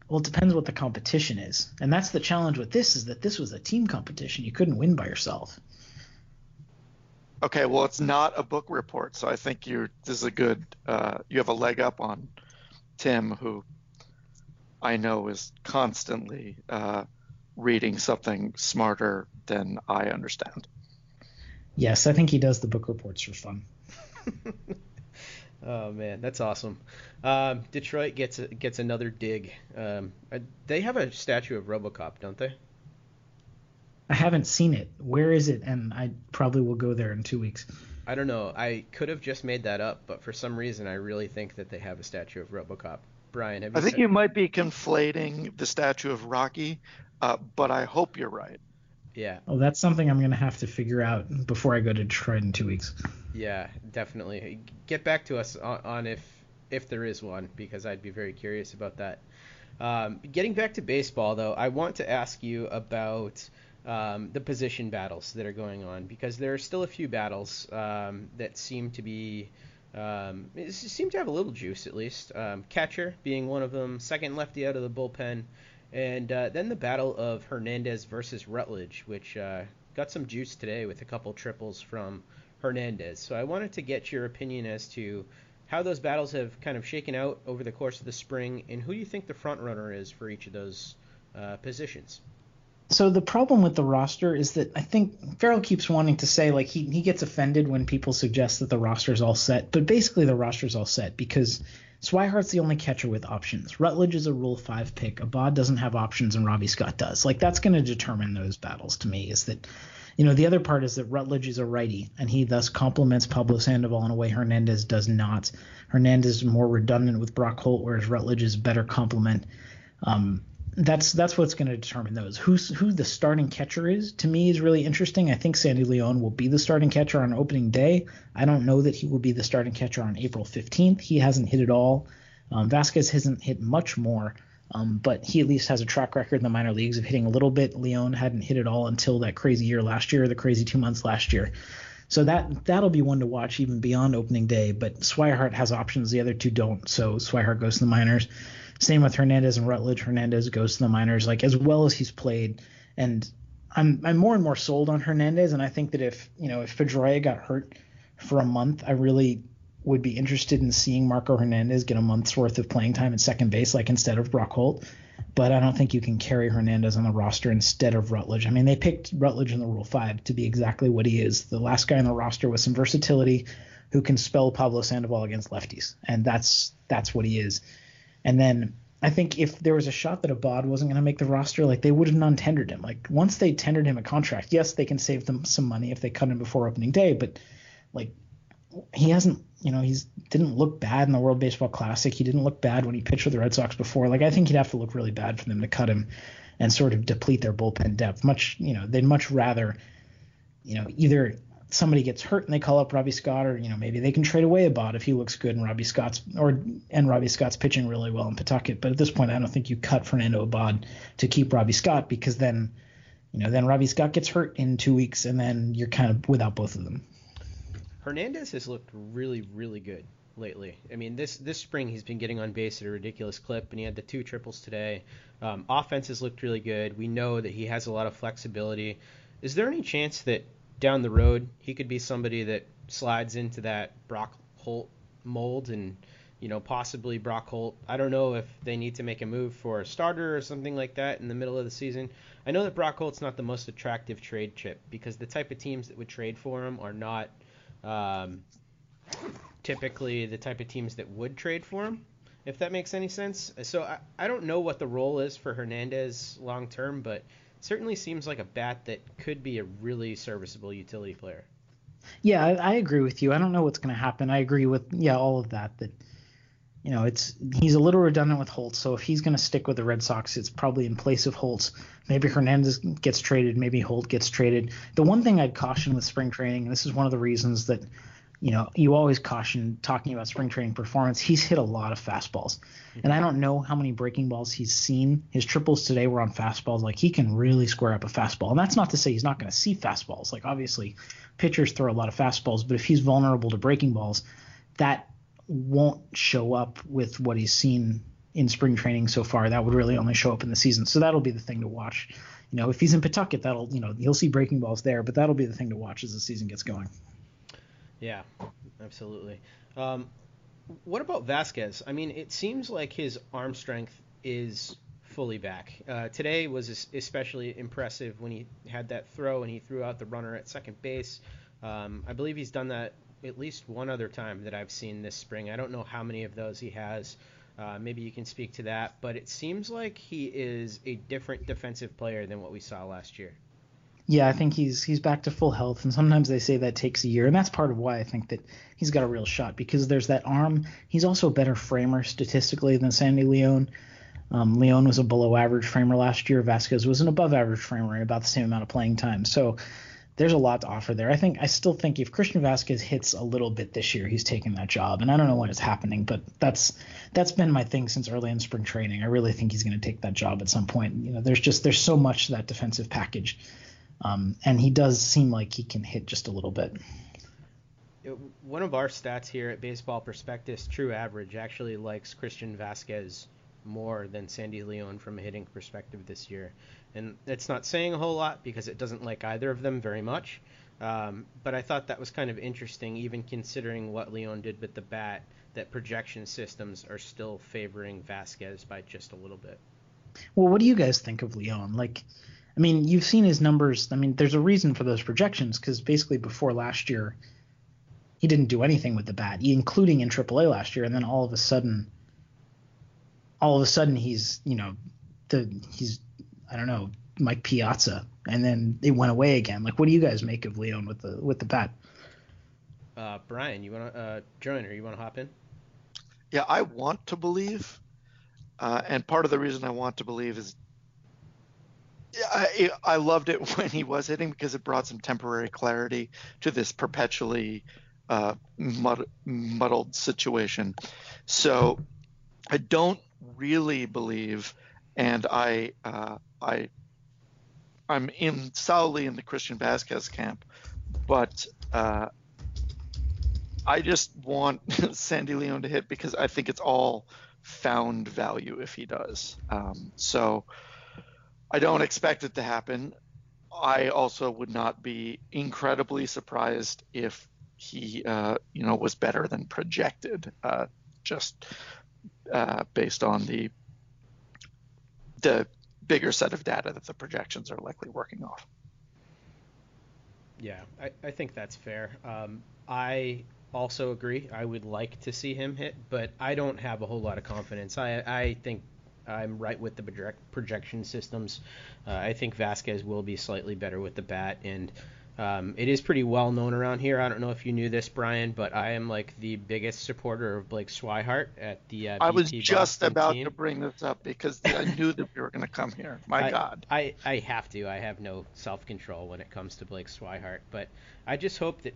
Well, it depends what the competition is, and that's the challenge with this is that this was a team competition. You couldn't win by yourself. Okay, well, it's not a book report, so I think you this is a good. Uh, you have a leg up on Tim, who I know is constantly uh, reading something smarter than I understand. Yes, I think he does the book reports for fun. <laughs> Oh man, that's awesome. Um, Detroit gets a, gets another dig. Um, uh, they have a statue of RoboCop, don't they? I haven't seen it. Where is it? And I probably will go there in two weeks. I don't know. I could have just made that up, but for some reason, I really think that they have a statue of RoboCop. Brian, have you? I think you might be conflating the statue of Rocky, uh, but I hope you're right. Yeah. Well, that's something I'm gonna have to figure out before I go to Detroit in two weeks. Yeah, definitely. Get back to us on, on if if there is one because I'd be very curious about that. Um, getting back to baseball though, I want to ask you about um, the position battles that are going on because there are still a few battles um, that seem to be um, seem to have a little juice at least. Um, catcher being one of them, second lefty out of the bullpen, and uh, then the battle of Hernandez versus Rutledge, which uh, got some juice today with a couple triples from Hernandez. So I wanted to get your opinion as to how those battles have kind of shaken out over the course of the spring, and who do you think the front runner is for each of those uh, positions. so the problem with the roster is that I think Farrell keeps wanting to say like he he gets offended when people suggest that the roster is all set, but basically the roster is all set because Swihart's the only catcher with options. Rutledge is a Rule Five pick. Abad doesn't have options, and Robbie Scott does. Like that's going to determine those battles to me. Is that you know the other part is that Rutledge is a righty, and he thus complements Pablo Sandoval in a way Hernandez does not. Hernandez is more redundant with Brock Holt, whereas Rutledge is better complement. Um, that's that's what's going to determine those. Who's who the starting catcher is to me is really interesting. I think Sandy Leon will be the starting catcher on opening day. I don't know that he will be the starting catcher on April 15th. He hasn't hit at all. Um, Vasquez hasn't hit much more, um, but he at least has a track record in the minor leagues of hitting a little bit. Leon hadn't hit at all until that crazy year last year, the crazy two months last year. So that that'll be one to watch even beyond opening day. But Swihart has options, the other two don't. So Swihart goes to the minors. Same with Hernandez and Rutledge. Hernandez goes to the minors, like as well as he's played. And I'm I'm more and more sold on Hernandez, and I think that if you know if Pedroia got hurt for a month, I really would be interested in seeing Marco Hernandez get a month's worth of playing time at second base, like instead of Brock Holt. But I don't think you can carry Hernandez on the roster instead of Rutledge. I mean, they picked Rutledge in the Rule Five to be exactly what he is, the last guy on the roster with some versatility, who can spell Pablo Sandoval against lefties, and that's that's what he is. And then I think if there was a shot that Abad wasn't going to make the roster, like they would have non-tendered him. Like once they tendered him a contract, yes, they can save them some money if they cut him before opening day, but like he hasn't, you know, he's didn't look bad in the World Baseball Classic. He didn't look bad when he pitched for the Red Sox before. Like I think he'd have to look really bad for them to cut him and sort of deplete their bullpen depth. Much, you know, they'd much rather, you know, either somebody gets hurt and they call up Robbie Scott, or you know maybe they can trade away a Abad if he looks good and Robbie Scott's or and Robbie Scott's pitching really well in Pawtucket. But at this point, I don't think you cut Fernando Abad to keep Robbie Scott because then, you know, then Robbie Scott gets hurt in two weeks and then you're kind of without both of them. Hernandez has looked really, really good lately. I mean, this this spring he's been getting on base at a ridiculous clip, and he had the two triples today. Um, offense has looked really good. We know that he has a lot of flexibility. Is there any chance that down the road, he could be somebody that slides into that Brock Holt mold and you know possibly Brock Holt. I don't know if they need to make a move for a starter or something like that in the middle of the season. I know that Brock Holt's not the most attractive trade chip because the type of teams that would trade for him are not um, typically the type of teams that would trade for him. If that makes any sense. So I, I don't know what the role is for Hernandez long term, but certainly seems like a bat that could be a really serviceable utility player. Yeah, I, I agree with you. I don't know what's going to happen. I agree with yeah all of that. That you know, it's he's a little redundant with Holt's. So if he's going to stick with the Red Sox, it's probably in place of Holt's. Maybe Hernandez gets traded. Maybe Holt gets traded. The one thing I'd caution with spring training, and this is one of the reasons that you know, you always caution talking about spring training performance. He's hit a lot of fastballs, and I don't know how many breaking balls he's seen. His triples today were on fastballs. Like he can really square up a fastball, and that's not to say he's not going to see fastballs. Like obviously, pitchers throw a lot of fastballs, but if he's vulnerable to breaking balls, that won't show up with what he's seen in spring training so far. That would really only show up in the season. So that'll be the thing to watch. You know, if he's in Pawtucket, that'll you know he'll see breaking balls there, but that'll be the thing to watch as the season gets going. Yeah, absolutely. Um, what about Vasquez? I mean, it seems like his arm strength is fully back. Uh, today was especially impressive when he had that throw and he threw out the runner at second base. Um, I believe he's done that at least one other time that I've seen this spring. I don't know how many of those he has. Uh, maybe you can speak to that, but it seems like he is a different defensive player than what we saw last year. Yeah, I think he's he's back to full health, and sometimes they say that takes a year, and that's part of why I think that he's got a real shot because there's that arm. He's also a better framer statistically than Sandy Leon. Um, Leon was a below average framer last year. Vasquez was an above average framer, about the same amount of playing time. So there's a lot to offer there. I think I still think if Christian Vasquez hits a little bit this year, he's taking that job. And I don't know when it's happening, but that's that's been my thing since early in spring training. I really think he's going to take that job at some point. You know, there's just there's so much to that defensive package um, and he does seem like he can hit just a little bit. One of our stats here at Baseball Prospectus, True Average, actually likes Christian Vasquez more than Sandy Leon from a hitting perspective this year. And that's not saying a whole lot because it doesn't like either of them very much. Um, but I thought that was kind of interesting, even considering what Leon did with the bat, that projection systems are still favoring Vasquez by just a little bit. Well, what do you guys think of Leon? Like, I mean, you've seen his numbers. I mean, there's a reason for those projections because basically before last year, he didn't do anything with the bat, including in AAA last year, and then all of a sudden, all of a sudden he's you know, the he's I don't know Mike Piazza, and then it went away again. Like, what do you guys make of Leon with the with the bat? Uh, Brian, you want to uh, join or you want to hop in? Yeah, I want to believe, uh, and part of the reason I want to believe is I, I loved it <laughs> when he was hitting because it brought some temporary clarity to this perpetually uh, mud, muddled situation. So I don't really believe, and I uh, I I'm in solidly in the Christian Vasquez camp, but uh, I just want <laughs> Sandy Leon to hit because I think it's all found value if he does. Um, so I don't expect it to happen. I also would not be incredibly surprised if he, uh, you know, was better than projected, uh, just uh, based on the the bigger set of data that the projections are likely working off. Yeah, I, I think that's fair. Um, I also agree. I would like to see him hit, but I don't have a whole lot of confidence. I I think I'm right with the project, projection systems. Uh, I think Vasquez will be slightly better with the bat, and um, it is pretty well known around here. I don't know if you knew this, Brian, but I am like the biggest supporter of Blake Swihart at the. Uh, I was BT just Boston about team. to bring this up because I knew that we were going to come here. My I, God. I, I have to. I have no self control when it comes to Blake Swihart, but I just hope that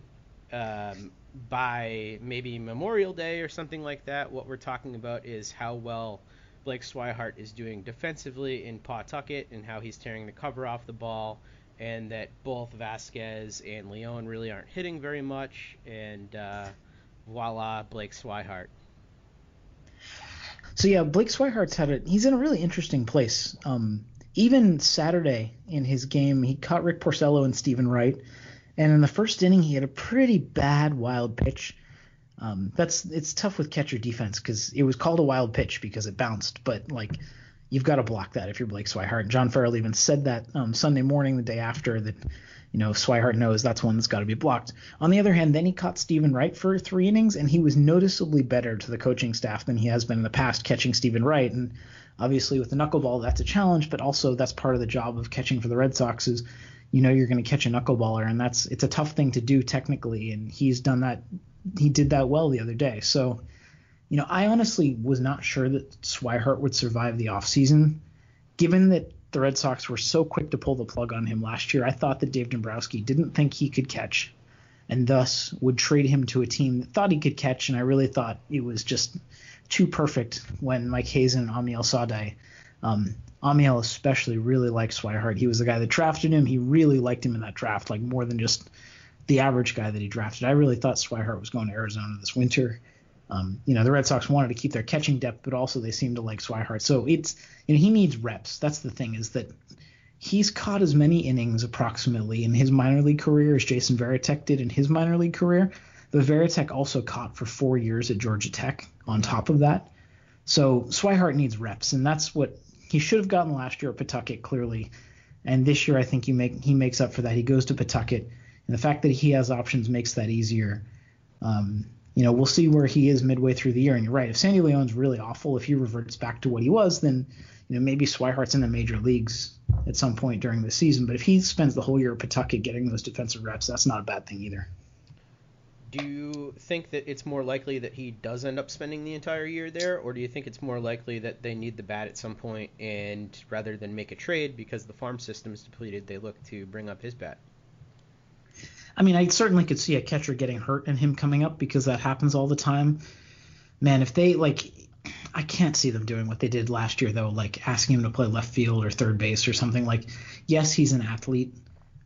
um, by maybe Memorial Day or something like that, what we're talking about is how well Blake Swihart is doing defensively in Pawtucket and how he's tearing the cover off the ball, and that both Vasquez and Leon really aren't hitting very much, and uh, voila, Blake Swihart. So yeah, Blake Swihart's had it. He's in a really interesting place. Um, even Saturday in his game, he caught Rick Porcello and Stephen Wright, and in the first inning, he had a pretty bad wild pitch. Um, that's it's tough with catcher defense because it was called a wild pitch because it bounced, but like you've got to block that if you're Blake Swihart. John Farrell even said that um, Sunday morning, the day after, that you know Swihart knows that's one that's got to be blocked. On the other hand, then he caught Stephen Wright for three innings, and he was noticeably better to the coaching staff than he has been in the past catching Stephen Wright. And obviously with the knuckleball, that's a challenge, but also that's part of the job of catching for the Red Sox is you know you're going to catch a knuckleballer, and that's it's a tough thing to do technically, and he's done that. He did that well the other day. So, you know, I honestly was not sure that Swihart would survive the offseason. Given that the Red Sox were so quick to pull the plug on him last year, I thought that Dave Dombrowski didn't think he could catch, and thus would trade him to a team that thought he could catch. And I really thought it was just too perfect when Mike Hazen and Amiel Sawdaye um, Amiel especially really liked Swihart. He was the guy that drafted him. He really liked him in that draft, like more than just the average guy that he drafted. I really thought Swihart was going to Arizona this winter. Um, you know, the Red Sox wanted to keep their catching depth, but also they seem to like Swihart. So it's you know he needs reps. That's the thing is that he's caught as many innings approximately in his minor league career as Jason Varitek did in his minor league career. But Varitek also caught for four years at Georgia Tech on top of that. So Swihart needs reps, and that's what he should have gotten last year at Pawtucket clearly, and this year I think he make he makes up for that. He goes to Pawtucket, and the fact that he has options makes that easier. Um, you know, we'll see where he is midway through the year. And you're right, if Sandy Leon's really awful, if he reverts back to what he was, then you know maybe Swihart's in the major leagues at some point during the season. But if he spends the whole year at Pawtucket getting those defensive reps, that's not a bad thing either. Do you think that it's more likely that he does end up spending the entire year there, or do you think it's more likely that they need the bat at some point, and rather than make a trade because the farm system is depleted, they look to bring up his bat? I mean, I certainly could see a catcher getting hurt and him coming up because that happens all the time. Man, if they like, I can't see them doing what they did last year though, like asking him to play left field or third base or something. Like, yes, he's an athlete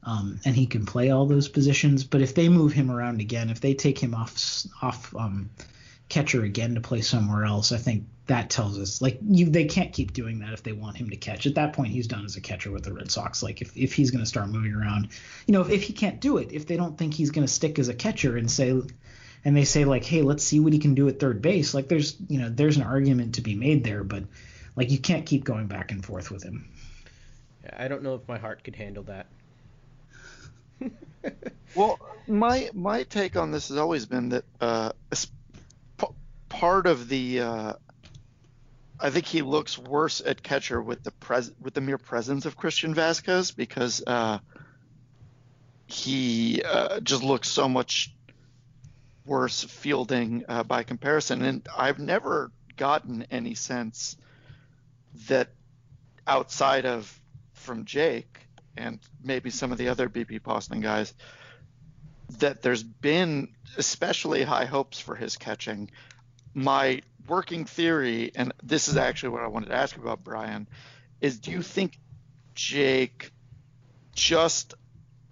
um, and he can play all those positions. But if they move him around again, if they take him off off um, catcher again to play somewhere else, I think that tells us like you they can't keep doing that if they want him to catch. At that point, he's done as a catcher with the Red Sox. Like if, if he's going to start moving around, you know, if, if he can't do it, if they don't think he's going to stick as a catcher and say. And they say like, hey, let's see what he can do at third base. Like, there's, you know, there's an argument to be made there, but like, you can't keep going back and forth with him. I don't know if my heart could handle that. <laughs> well, my my take on this has always been that uh, part of the uh, I think he looks worse at catcher with the pres with the mere presence of Christian Vasquez because uh, he uh, just looks so much worse fielding uh, by comparison. And I've never gotten any sense that outside of from Jake and maybe some of the other BP Boston guys that there's been especially high hopes for his catching. My working theory, and this is actually what I wanted to ask about, Brian, is do you think Jake just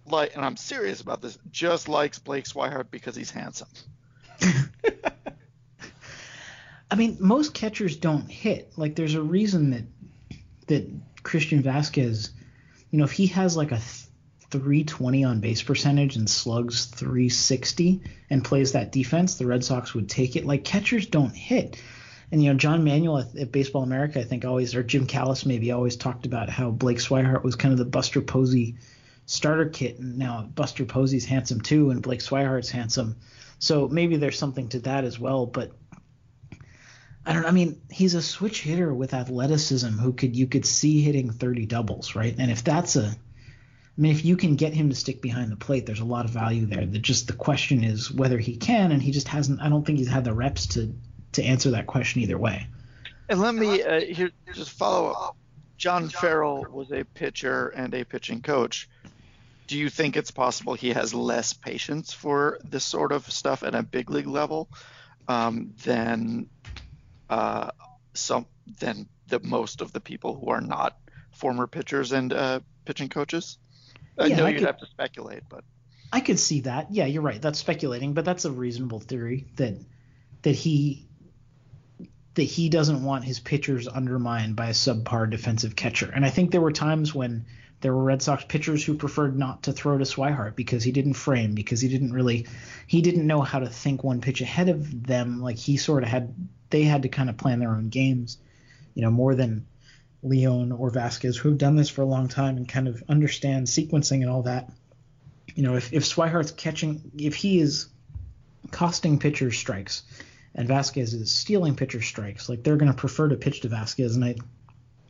like, and I'm serious about this, just likes Blake Swihart because he's handsome? <laughs> I mean, most catchers don't hit. Like, there's a reason that that Christian Vasquez, you know, if he has like a 320 on base percentage and slugs 360 and plays that defense, the Red Sox would take it. Like catchers don't hit. And you know, John Manuel at, at Baseball America, I think always, or Jim Callis maybe always talked about how Blake Swihart was kind of the Buster Posey starter kit, and now Buster Posey's handsome too, and Blake Swihart's handsome. So maybe there's something to that as well. But I don't. I mean, he's a switch hitter with athleticism who could you could see hitting 30 doubles, right? And if that's a I mean, if you can get him to stick behind the plate, there's a lot of value there. The, just the question is whether he can, and he just hasn't. I don't think he's had the reps to to answer that question either way. And let me uh, here just follow up. John Farrell was a pitcher and a pitching coach. Do you think it's possible he has less patience for this sort of stuff at a big league level um, than uh, some than the most of the people who are not former pitchers and uh, pitching coaches? I yeah, know I you'd could, have to speculate, but I could see that. Yeah, you're right. That's speculating, but that's a reasonable theory that that he that he doesn't want his pitchers undermined by a subpar defensive catcher. And I think there were times when there were Red Sox pitchers who preferred not to throw to Swihart because he didn't frame, because he didn't really he didn't know how to think one pitch ahead of them. Like he sort of had they had to kind of plan their own games, you know, more than Leon or Vasquez who have done this for a long time and kind of understand sequencing and all that. You know, if, if Swihart's catching, if he is costing pitchers strikes and Vasquez is stealing pitcher strikes, like they're going to prefer to pitch to Vasquez. And I,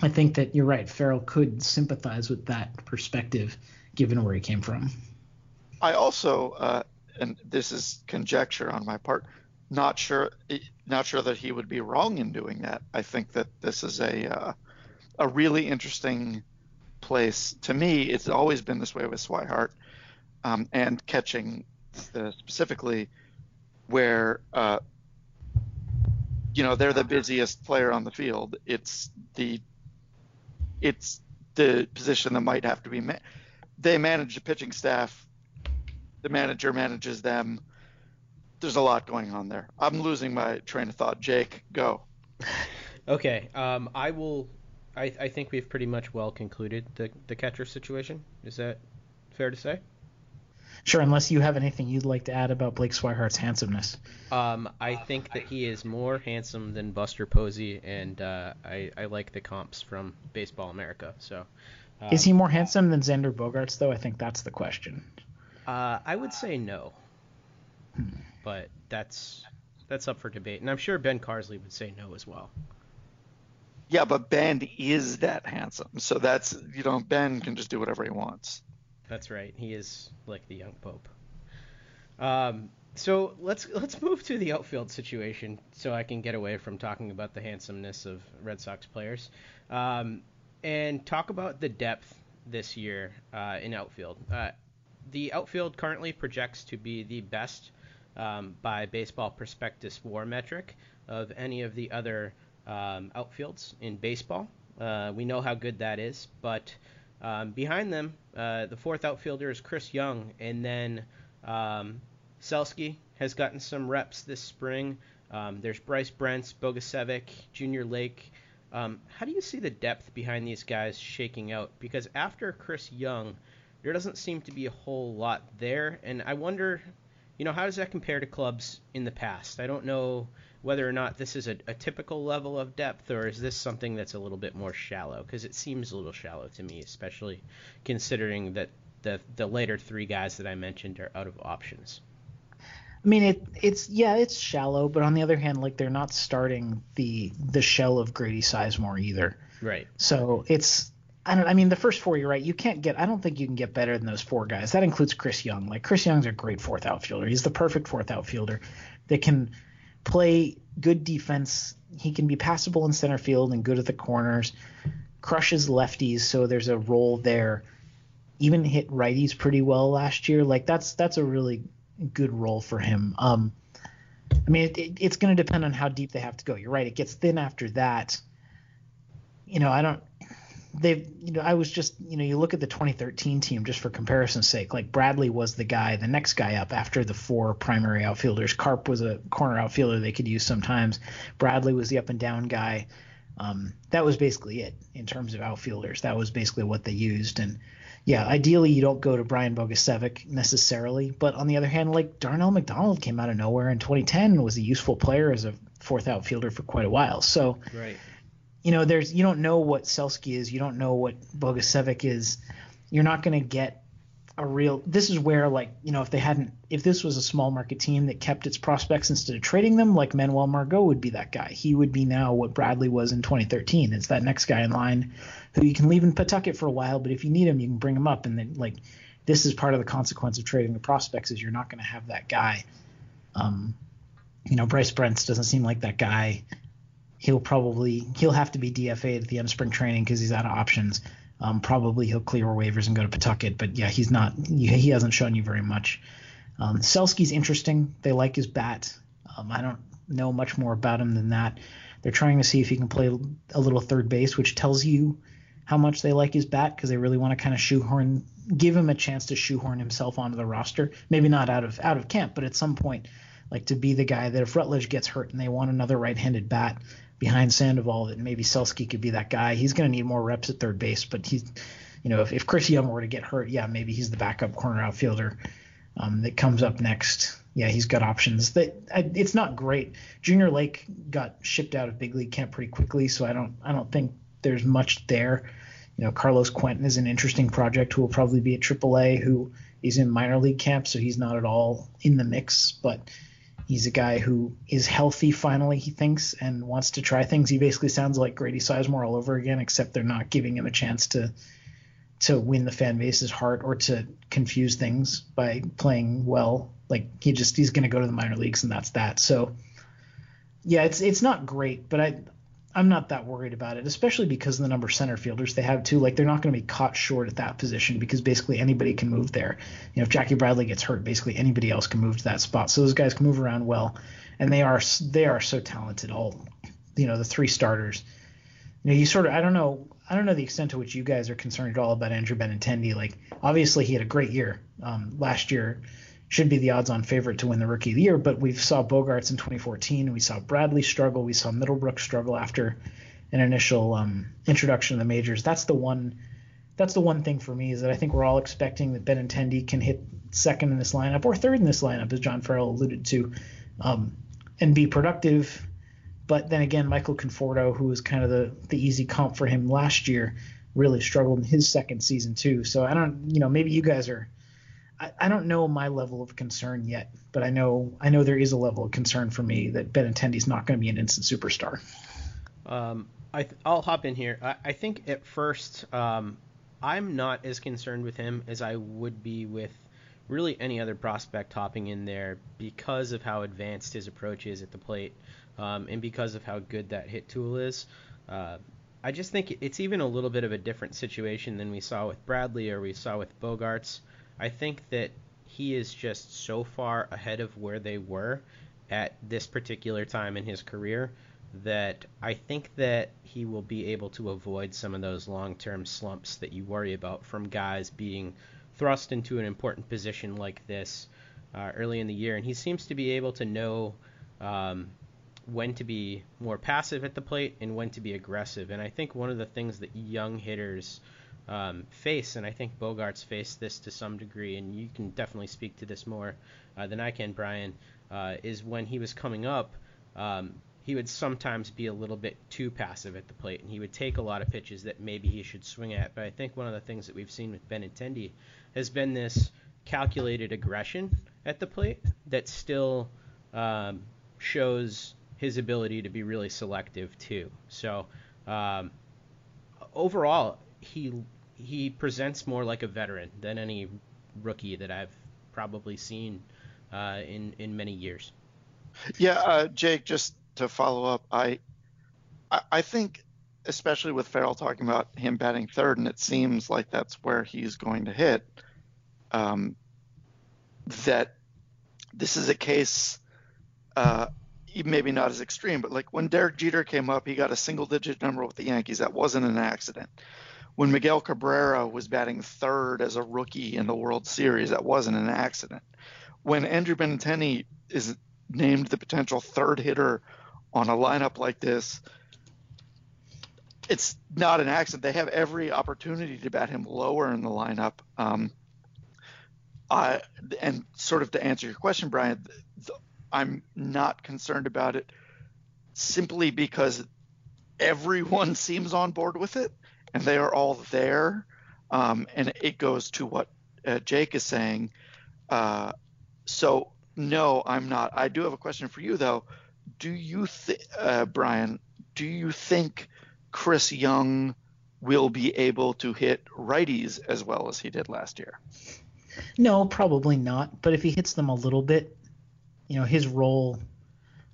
I think that you're right. Farrell could sympathize with that perspective given where he came from. I also, uh, and this is conjecture on my part, not sure, not sure that he would be wrong in doing that. I think that this is a, uh, a really interesting place. To me, it's always been this way with Swihart um, and catching uh, specifically, where uh, you know they're the busiest player on the field. It's the it's the position that might have to be. Ma- they manage the pitching staff. The manager manages them. There's a lot going on there. I'm losing my train of thought. Jake, go. <laughs> Okay, um, I will I, I think we've pretty much well concluded the, the catcher situation. Is that fair to say? Sure, unless you have anything you'd like to add about Blake Swihart's handsomeness. Um, I think that he is more handsome than Buster Posey, and uh, I, I like the comps from Baseball America. So, um, is he more handsome than Xander Bogaerts? though? I think that's the question. Uh, I would say no, hmm. but that's that's up for debate, and I'm sure Ben Carsley would say no as well. Yeah, but Ben is that handsome. So that's you know Ben can just do whatever he wants. That's right. He is like the young pope. Um, so let's let's move to the outfield situation, so I can get away from talking about the handsomeness of Red Sox players, um, and talk about the depth this year uh, in outfield. Uh, the outfield currently projects to be the best um, by Baseball Prospectus WAR metric of any of the other um, outfields in baseball. Uh, we know how good that is, but um, behind them, uh, the fourth outfielder is Chris Young, and then um, Selsky has gotten some reps this spring. Um, there's Bryce Brentz, Bogusevic, Junior Lake. Um, how do you see the depth behind these guys shaking out? Because after Chris Young, there doesn't seem to be a whole lot there, and I wonder, you know, how does that compare to clubs in the past? I don't know whether or not this is a, a typical level of depth or is this something that's a little bit more shallow because it seems a little shallow to me, especially considering that the the later three guys that I mentioned are out of options. I mean, it it's yeah, it's shallow, but on the other hand, like they're not starting the the shell of Grady Sizemore either. Right. So it's I don't. I mean, the first four, you're right. You can't get. I don't think you can get better than those four guys. That includes Chris Young. Like Chris Young's a great fourth outfielder. He's the perfect fourth outfielder that can play good defense. He can be passable in center field and good at the corners. Crushes lefties, so there's a role there. Even hit righties pretty well last year. Like that's that's a really good role for him. Um, I mean, it, it, it's going to depend on how deep they have to go. You're right; it gets thin after that. You know, I don't. They've, you know, I was just, you know, you look at the 2013 team just for comparison's sake. Like Bradley was the guy, the next guy up after the four primary outfielders. Carp was a corner outfielder they could use sometimes. Bradley was the up and down guy. Um, that was basically it in terms of outfielders. That was basically what they used. And yeah, ideally you don't go to Brian Bogusevic necessarily, but on the other hand, like Darnell McDonald came out of nowhere in 2010 was a useful player as a fourth outfielder for quite a while. So, right. You know, there's you don't know what Selsky is, you don't know what Bogusevic is. You're not going to get a real. This is where like you know if they hadn't if this was a small market team that kept its prospects instead of trading them, like Manuel Margot would be that guy. He would be now what Bradley was in 2013. It's that next guy in line who you can leave in Pawtucket for a while, but if you need him, you can bring him up. And then like this is part of the consequence of trading the prospects is you're not going to have that guy. Um, you know, Bryce Brentz doesn't seem like that guy. He'll probably he'll have to be DFA'd at the end of spring training because he's out of options. Um, probably he'll clear waivers and go to Pawtucket, but yeah, he's not. He hasn't shown you very much. Um, Selsky's interesting. They like his bat. Um, I don't know much more about him than that. They're trying to see if he can play a little third base, which tells you how much they like his bat because they really want to kind of shoehorn, give him a chance to shoehorn himself onto the roster. Maybe not out of out of camp, but at some point, like to be the guy that if Rutledge gets hurt and they want another right-handed bat, behind Sandoval that maybe Selsky could be that guy. He's going to need more reps at third base, but he's, you know, if, if Chris Young were to get hurt, yeah, maybe he's the backup corner outfielder um, that comes up next. Yeah, he's got options. That it's not great. Junior Lake got shipped out of big league camp pretty quickly, so I don't I don't think there's much there. You know, Carlos Quentin is an interesting project who will probably be at AAA, who is in minor league camp, so he's not at all in the mix, but He's a guy who is healthy finally, he thinks, and wants to try things. He basically sounds like Grady Sizemore all over again, except they're not giving him a chance to to win the fan base's heart or to confuse things by playing well. Like he just he's going to go to the minor leagues and that's that. So yeah, it's it's not great, but I I'm not that worried about it, especially because of the number of center fielders they have too. Like they're not going to be caught short at that position because basically anybody can move there. You know, if Jackie Bradley gets hurt, basically anybody else can move to that spot. So those guys can move around well, and they are they are so talented. All you know, the three starters. You know, you sort of I don't know I don't know the extent to which you guys are concerned at all about Andrew Benintendi. Like obviously he had a great year um, last year should be the odds-on favorite to win the Rookie of the Year. But we saw Bogaerts in 2014. We saw Bradley struggle. We saw Middlebrook struggle after an initial um, introduction to the majors. That's the one. That's the one thing for me is that I think we're all expecting that Benintendi can hit second in this lineup or third in this lineup, as John Farrell alluded to, um, and be productive. But then again, Michael Conforto, who was kind of the the easy comp for him last year, really struggled in his second season too. So I don't, you know, maybe you guys are I, I don't know my level of concern yet, but I know I know there is a level of concern for me that Benintendi's not going to be an instant superstar. Um, I will hop in here. I, I think at first um, I'm not as concerned with him as I would be with really any other prospect hopping in there because of how advanced his approach is at the plate um, and because of how good that hit tool is. Uh, I just think it's even a little bit of a different situation than we saw with Bradley or we saw with Bogaerts. I think that he is just so far ahead of where they were at this particular time in his career that I think that he will be able to avoid some of those long-term slumps that you worry about from guys being thrust into an important position like this uh, early in the year. And he seems to be able to know um, when to be more passive at the plate and when to be aggressive. And I think one of the things that young hitters um, face, and I think Bogaerts faced this to some degree, and you can definitely speak to this more uh, than I can, Brian, uh, is when he was coming up. um, he would sometimes be a little bit too passive at the plate, and he would take a lot of pitches that maybe he should swing at. But I think one of the things that we've seen with Benintendi has been this calculated aggression at the plate that still um, shows his ability to be really selective too. So um, overall, he he presents more like a veteran than any rookie that I've probably seen uh, in in many years. Yeah, uh, Jake, just to follow up, I, I, I think especially with Farrell talking about him batting third, and it seems like that's where he's going to hit. Um, that this is a case, uh, maybe not as extreme, but like when Derek Jeter came up, he got a single-digit number with the Yankees. That wasn't an accident. When Miguel Cabrera was batting third as a rookie in the World Series, that wasn't an accident. When Andrew Benintendi is named the potential third hitter on a lineup like this, it's not an accident. They have every opportunity to bat him lower in the lineup. Um, I, and sort of to answer your question, Brian, the, I'm not concerned about it simply because everyone <laughs> seems on board with it and they are all there. Um, and it goes to what uh, Jake is saying. Uh, so, no, I'm not. I do have a question for you, though do you uh, Brian, do you think Chris Young will be able to hit righties as well as he did last year? No, probably not. But if he hits them a little bit, you know, his role.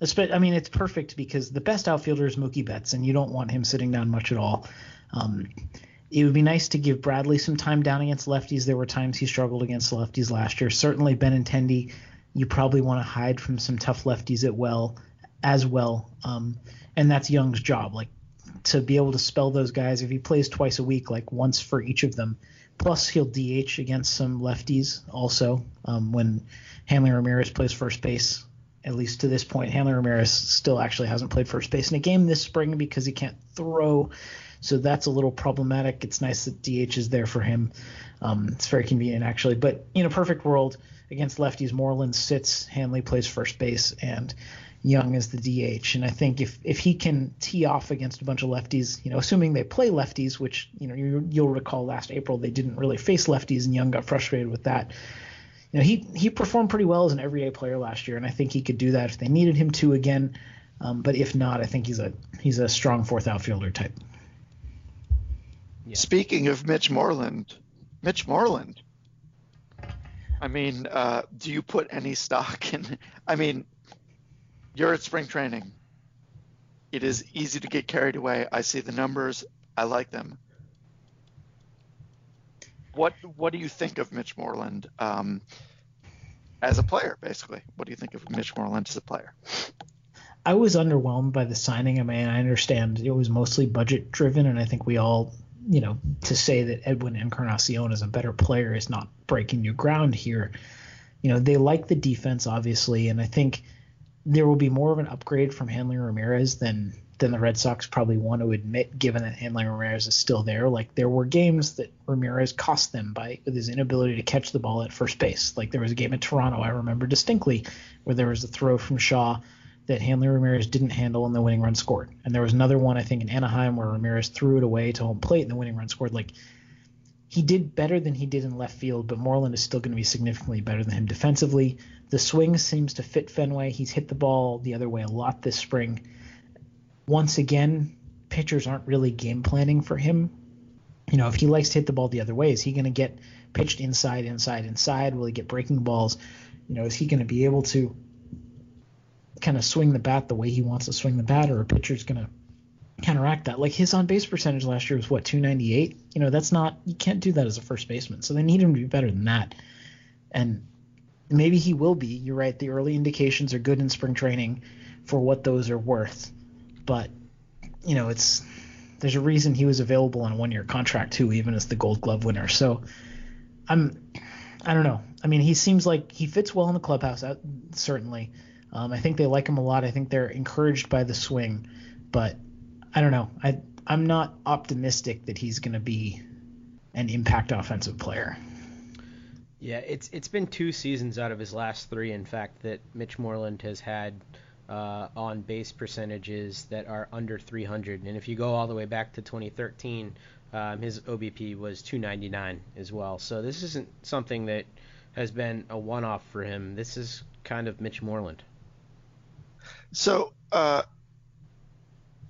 I mean, it's perfect because the best outfielder is Mookie Betts, and you don't want him sitting down much at all. Um, it would be nice to give Bradley some time down against lefties. There were times he struggled against lefties last year. Certainly, Benintendi, you probably want to hide from some tough lefties at well as well. Um, and that's Young's job, like to be able to spell those guys. If he plays twice a week, like once for each of them, plus he'll DH against some lefties also. Um, when Hanley Ramirez plays first base, at least to this point, Hanley Ramirez still actually hasn't played first base in a game this spring because he can't throw. So that's a little problematic. It's nice that DH is there for him. Um, it's very convenient actually. But in a perfect world, against lefties, Moreland sits, Hanley plays first base, and Young is the DH. And I think if if he can tee off against a bunch of lefties, you know, assuming they play lefties, which you know you, you'll recall last April they didn't really face lefties, and Young got frustrated with that. You know, he he performed pretty well as an everyday player last year, and I think he could do that if they needed him to again. Um, but if not, I think he's a he's a strong fourth outfielder type. Yeah. Speaking of Mitch Moreland, Mitch Moreland. I mean, uh, do you put any stock in? I mean, you're at spring training. It is easy to get carried away. I see the numbers. I like them. What What do you think of Mitch Moreland um, as a player? Basically, what do you think of Mitch Moreland as a player? I was underwhelmed by the signing. I mean, I understand it was mostly budget driven, and I think we all, you know, to say that Edwin Encarnacion is a better player is not breaking new ground here. You know, they like the defense obviously, and I think there will be more of an upgrade from Hanley Ramirez than than the Red Sox probably want to admit, given that Hanley Ramirez is still there. Like there were games that Ramirez cost them by with his inability to catch the ball at first base. Like there was a game in Toronto I remember distinctly where there was a throw from Shaw that Hanley Ramirez didn't handle and the winning run scored. And there was another one I think in Anaheim where Ramirez threw it away to home plate and the winning run scored. Like he did better than he did in left field, but Moreland is still going to be significantly better than him defensively. The swing seems to fit Fenway. He's hit the ball the other way a lot this spring. Once again, pitchers aren't really game planning for him. You know, if he likes to hit the ball the other way, is he going to get pitched inside, inside, inside? Will he get breaking balls? You know, is he going to be able to kind of swing the bat the way he wants to swing the bat, or a pitcher's going to counteract that. Like his on base percentage last year was what 298. You know, that's not you can't do that as a first baseman. So they need him to be better than that. And maybe he will be. You're right. The early indications are good in spring training for what those are worth. But you know, it's there's a reason he was available on a one year contract too, even as the Gold Glove winner. So I'm I don't know. I mean, he seems like he fits well in the clubhouse. Uh, certainly. Um, I think they like him a lot. I think they're encouraged by the swing, but I don't know. I I'm not optimistic that he's going to be an impact offensive player. Yeah, it's it's been two seasons out of his last three, in fact, that Mitch Moreland has had uh, on base percentages that are under 300. And if you go all the way back to 2013, um, his OBP was 299 as well. So this isn't something that has been a one-off for him. This is kind of Mitch Moreland. So, uh,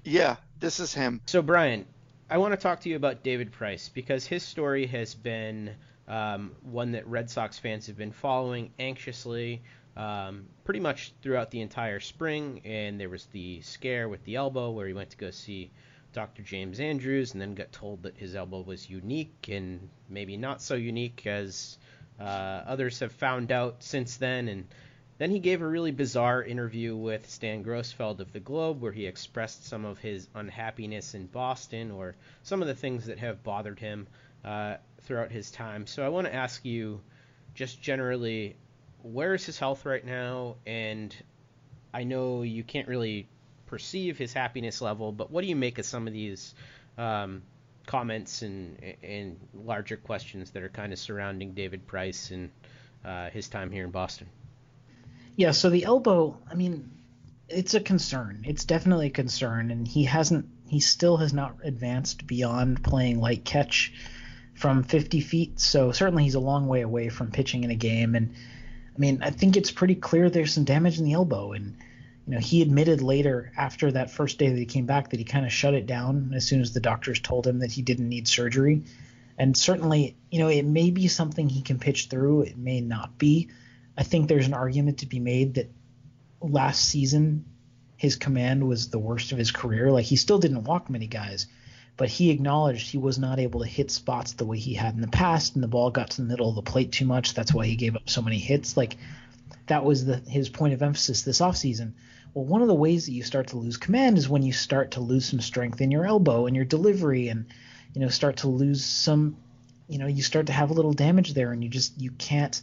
yeah, this is him. So Brian, I want to talk to you about David Price because his story has been um, one that Red Sox fans have been following anxiously um, pretty much throughout the entire spring. And there was the scare with the elbow where he went to go see Dr. James Andrews and then got told that his elbow was unique and maybe not so unique as uh, others have found out since then. And then he gave a really bizarre interview with Stan Grossfeld of the Globe where he expressed some of his unhappiness in Boston or some of the things that have bothered him uh, throughout his time. So I want to ask you just generally where is his health right now? And I know you can't really perceive his happiness level, but what do you make of some of these um, comments and and larger questions that are kind of surrounding David Price and uh, his time here in Boston? Yeah, so the elbow, I mean, it's a concern. It's definitely a concern, and he hasn't, he still has not advanced beyond playing light catch from 50 feet. So certainly he's a long way away from pitching in a game, and I mean, I think it's pretty clear there's some damage in the elbow, and you know, he admitted later after that first day that he came back that he kind of shut it down as soon as the doctors told him that he didn't need surgery. And certainly, you know, it may be something he can pitch through. It may not be. I think there's an argument to be made that last season his command was the worst of his career. Like he still didn't walk many guys, but he acknowledged he was not able to hit spots the way he had in the past, and the ball got to the middle of the plate too much. That's why he gave up so many hits. Like that was the his point of emphasis this offseason. Well, one of the ways that you start to lose command is when you start to lose some strength in your elbow and your delivery, and you know start to lose some, you know, you start to have a little damage there, and you just you can't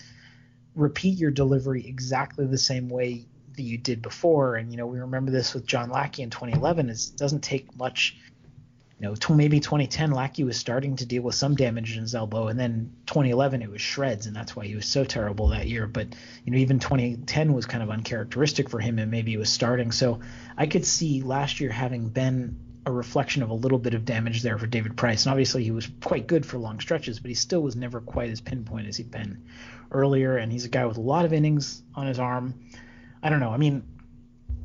repeat your delivery exactly the same way that you did before. And you know, we remember this with John Lackey in 2011. Is it doesn't take much you know, t- maybe 2010 Lackey was starting to deal with some damage in his elbow, and then 2011 it was shreds, and that's why he was so terrible that year. But you know, even 2010 was kind of uncharacteristic for him, and maybe he was starting. So I could see last year having been a reflection of a little bit of damage there for David Price, and obviously he was quite good for long stretches, but he still was never quite as pinpoint as he'd been earlier. And he's a guy with a lot of innings on his arm. I don't know. I mean,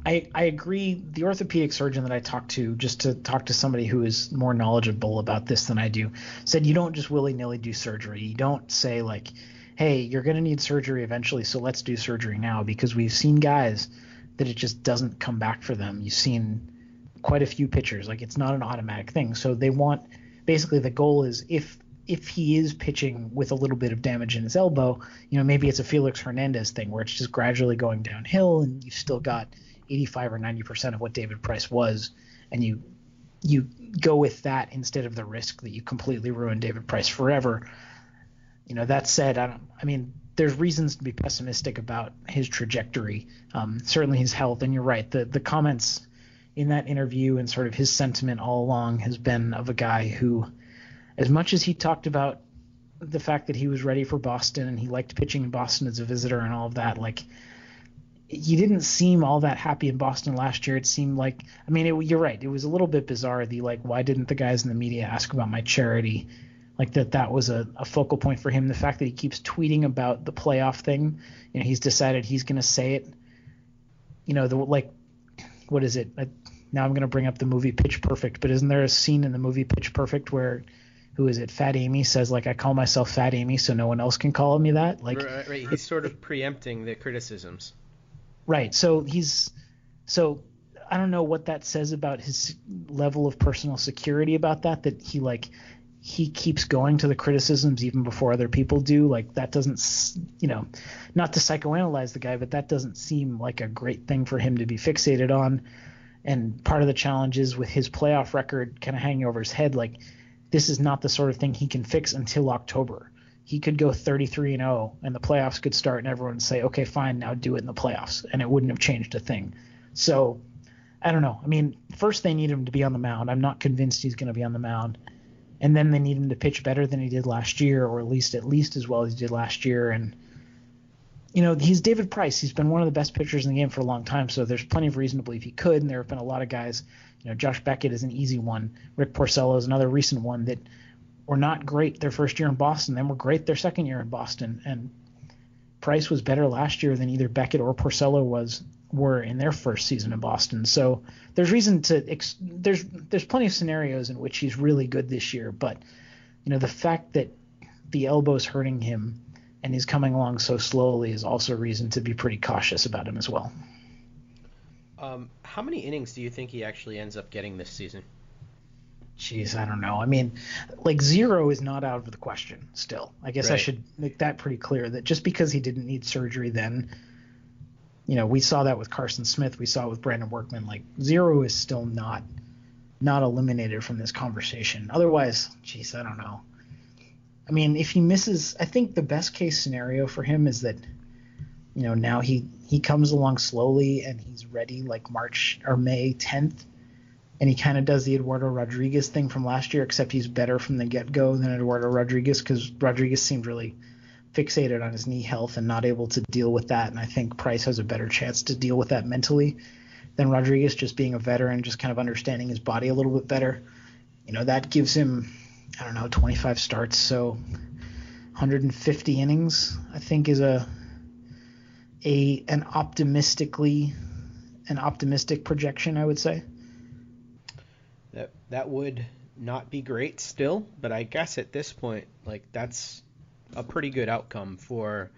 I, I agree. The orthopedic surgeon that I talked to, just to talk to somebody who is more knowledgeable about this than I do, said you don't just willy nilly do surgery. You don't say, like, hey, you're going to need surgery eventually, so let's do surgery now, because we've seen guys that it just doesn't come back for them. You've seen quite a few pitchers. Like, it's not an automatic thing. So they want basically the goal is if if he is pitching with a little bit of damage in his elbow, you know, maybe it's a Felix Hernandez thing where it's just gradually going downhill and you've still got – 85 or 90 percent of what David Price was, and you you go with that instead of the risk that you completely ruin David Price forever. You know, that said, I don't. I mean, there's reasons to be pessimistic about his trajectory. Um, certainly his health, and you're right. The the comments in that interview and sort of his sentiment all along has been of a guy who, as much as he talked about the fact that he was ready for Boston and he liked pitching in Boston as a visitor and all of that, like he didn't seem all that happy in Boston last year. It seemed like, I mean, it, you're right. It was a little bit bizarre. The like, why didn't the guys in the media ask about my charity? Like that, that was a, a focal point for him. The fact that he keeps tweeting about the playoff thing, you know, he's decided he's going to say it. You know, the like, what is it? I, now I'm going to bring up the movie Pitch Perfect, but isn't there a scene in the movie Pitch Perfect where who is it? Fat Amy says like I call myself Fat Amy, so no one else can call me that. Like, right, right. he's sort of preempting the criticisms. Right. So he's so I don't know what that says about his level of personal security about that that he like he keeps going to the criticisms even before other people do. Like that doesn't you know not to psychoanalyze the guy but that doesn't seem like a great thing for him to be fixated on. And part of the challenge is with his playoff record kind of hanging over his head like this is not the sort of thing he can fix until October he could go 33 and 0 and the playoffs could start and everyone would say okay fine now do it in the playoffs and it wouldn't have changed a thing so i don't know i mean first they need him to be on the mound i'm not convinced he's going to be on the mound and then they need him to pitch better than he did last year or at least at least as well as he did last year and you know, he's David Price. He's been one of the best pitchers in the game for a long time, so there's plenty of reason to believe he could. And there have been a lot of guys, you know, Josh Beckett is an easy one. Rick Porcello is another recent one that were not great their first year in Boston, then were great their second year in Boston. And Price was better last year than either Beckett or Porcello was were in their first season in Boston. So there's reason to ex- there's there's plenty of scenarios in which he's really good this year, but you know the fact that the elbow's hurting him and he's coming along so slowly is also reason to be pretty cautious about him as well. Um, how many innings do you think he actually ends up getting this season? Jeez, I don't know. I mean, like zero is not out of the question still. I guess right. I should make that pretty clear that just because he didn't need surgery then, you know, we saw that with Carson Smith, we saw it with Brandon Workman. Like zero is still not not eliminated from this conversation. Otherwise, jeez, I don't know. I mean, if he misses, I think the best case scenario for him is that, you know, now he he comes along slowly and he's ready like March or May 10th, and he kind of does the Eduardo Rodriguez thing from last year, except he's better from the get go than Eduardo Rodriguez because Rodriguez seemed really fixated on his knee health and not able to deal with that. And I think Price has a better chance to deal with that mentally than Rodriguez, just being a veteran, just kind of understanding his body a little bit better. You know, that gives him I don't know, 25 starts, so 150 innings, I think is a a an optimistically an optimistic projection, I would say. That that would not be great still, but I guess at this point, like that's a pretty good outcome for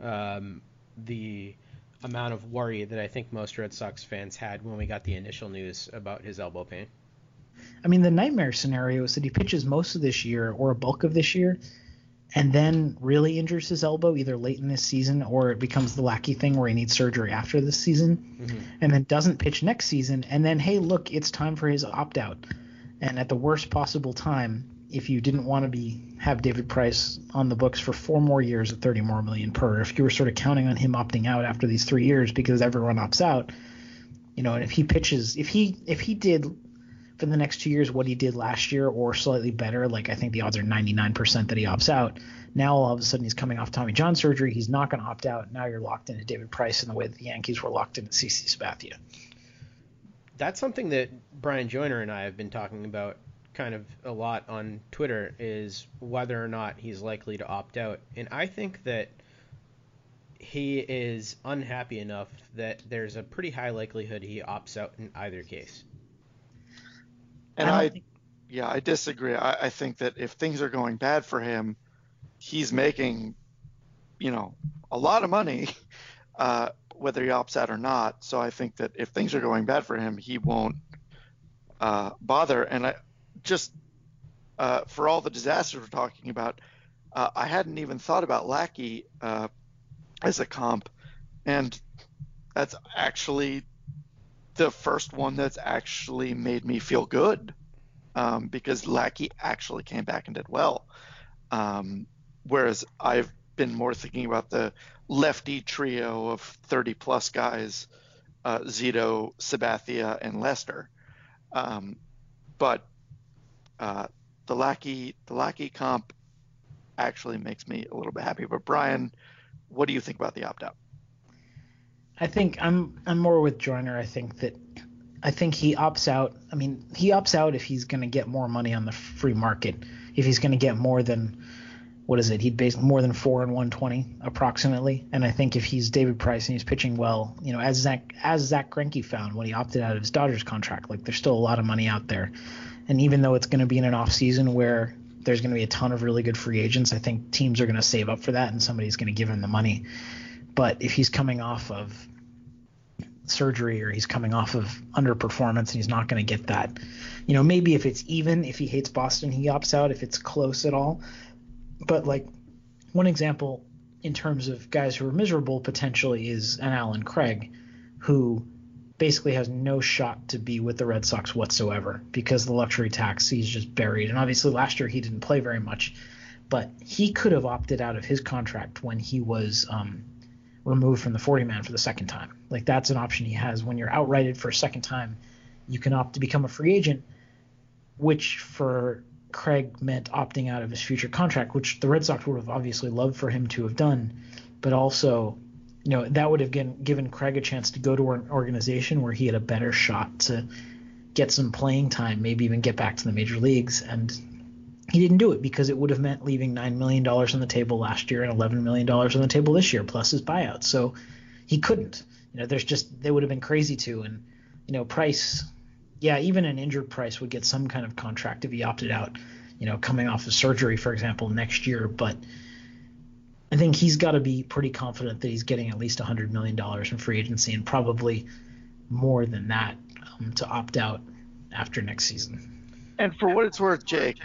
um, the amount of worry that I think most Red Sox fans had when we got the initial news about his elbow pain. I mean, the nightmare scenario is that he pitches most of this year or a bulk of this year, and then really injures his elbow either late in this season or it becomes the Lackey thing where he needs surgery after this season, mm-hmm. and then doesn't pitch next season. And then, hey, look, it's time for his opt out. And at the worst possible time, if you didn't want to be have David Price on the books for four more years at 30 more million per, if you were sort of counting on him opting out after these three years because everyone opts out, you know, and if he pitches, if he if he did for the next two years what he did last year or slightly better. Like I think the odds are 99% that he opts out. Now all of a sudden he's coming off Tommy John surgery. He's not going to opt out. Now you're locked into David Price in the way that the Yankees were locked into CC Sabathia. That's something that Bryan Joiner and I have been talking about kind of a lot on Twitter is whether or not he's likely to opt out. And I think that he is unhappy enough that there's a pretty high likelihood he opts out in either case. And I, I think... yeah, I disagree. I, I think that if things are going bad for him, he's making, you know, a lot of money, <laughs> uh, whether he opts out or not. So I think that if things are going bad for him, he won't uh, bother. And I just uh, for all the disasters we're talking about, uh, I hadn't even thought about Lackey uh, as a comp, and that's actually the first one that's actually made me feel good um, because Lackey actually came back and did well. Um, whereas I've been more thinking about the lefty trio of 30 plus guys, uh, Zito, Sabathia, and Lester. Um, but uh, the Lackey the Lackey comp actually makes me a little bit happy. But Brian, what do you think about the opt out? I think I'm I'm more with Joiner. I think that I think he opts out. I mean, he opts out if he's going to get more money on the free market. If he's going to get more than what is it? He'd base more than four and 120 approximately. And I think if he's David Price and he's pitching well, you know, as Zack as Zack Greinke found when he opted out of his Dodgers contract, like there's still a lot of money out there. And even though it's going to be in an off season where there's going to be a ton of really good free agents, I think teams are going to save up for that and somebody's going to give him the money. But if he's coming off of surgery or he's coming off of underperformance and he's not going to get that, you know, maybe if it's even, if he hates Boston, he opts out. If it's close at all, but like one example in terms of guys who are miserable potentially is an Allen Craig, who basically has no shot to be with the Red Sox whatsoever because the luxury tax he's just buried. And obviously last year he didn't play very much, but he could have opted out of his contract when he was um, removed from the 40 man for the second time. Like that's an option he has when you're outrighted for a second time. You can opt to become a free agent, which for Craig meant opting out of his future contract, which the Red Sox would have obviously loved for him to have done, but also you know, that would have given, given Craig a chance to go to an organization where he had a better shot to get some playing time, maybe even get back to the major leagues. And he didn't do it because it would have meant leaving $9 million on the table last year and $11 million on the table this year, plus his buyout. So he couldn't. You know, there's just, they would have been crazy to. And, you know, Price, yeah, even an injured Price would get some kind of contract if he opted out, you know, coming off of surgery, for example, next year. But, I think he's got to be pretty confident that he's getting at least $100 million in free agency and probably more than that um, to opt out after next season. And for what it's worth, Jake,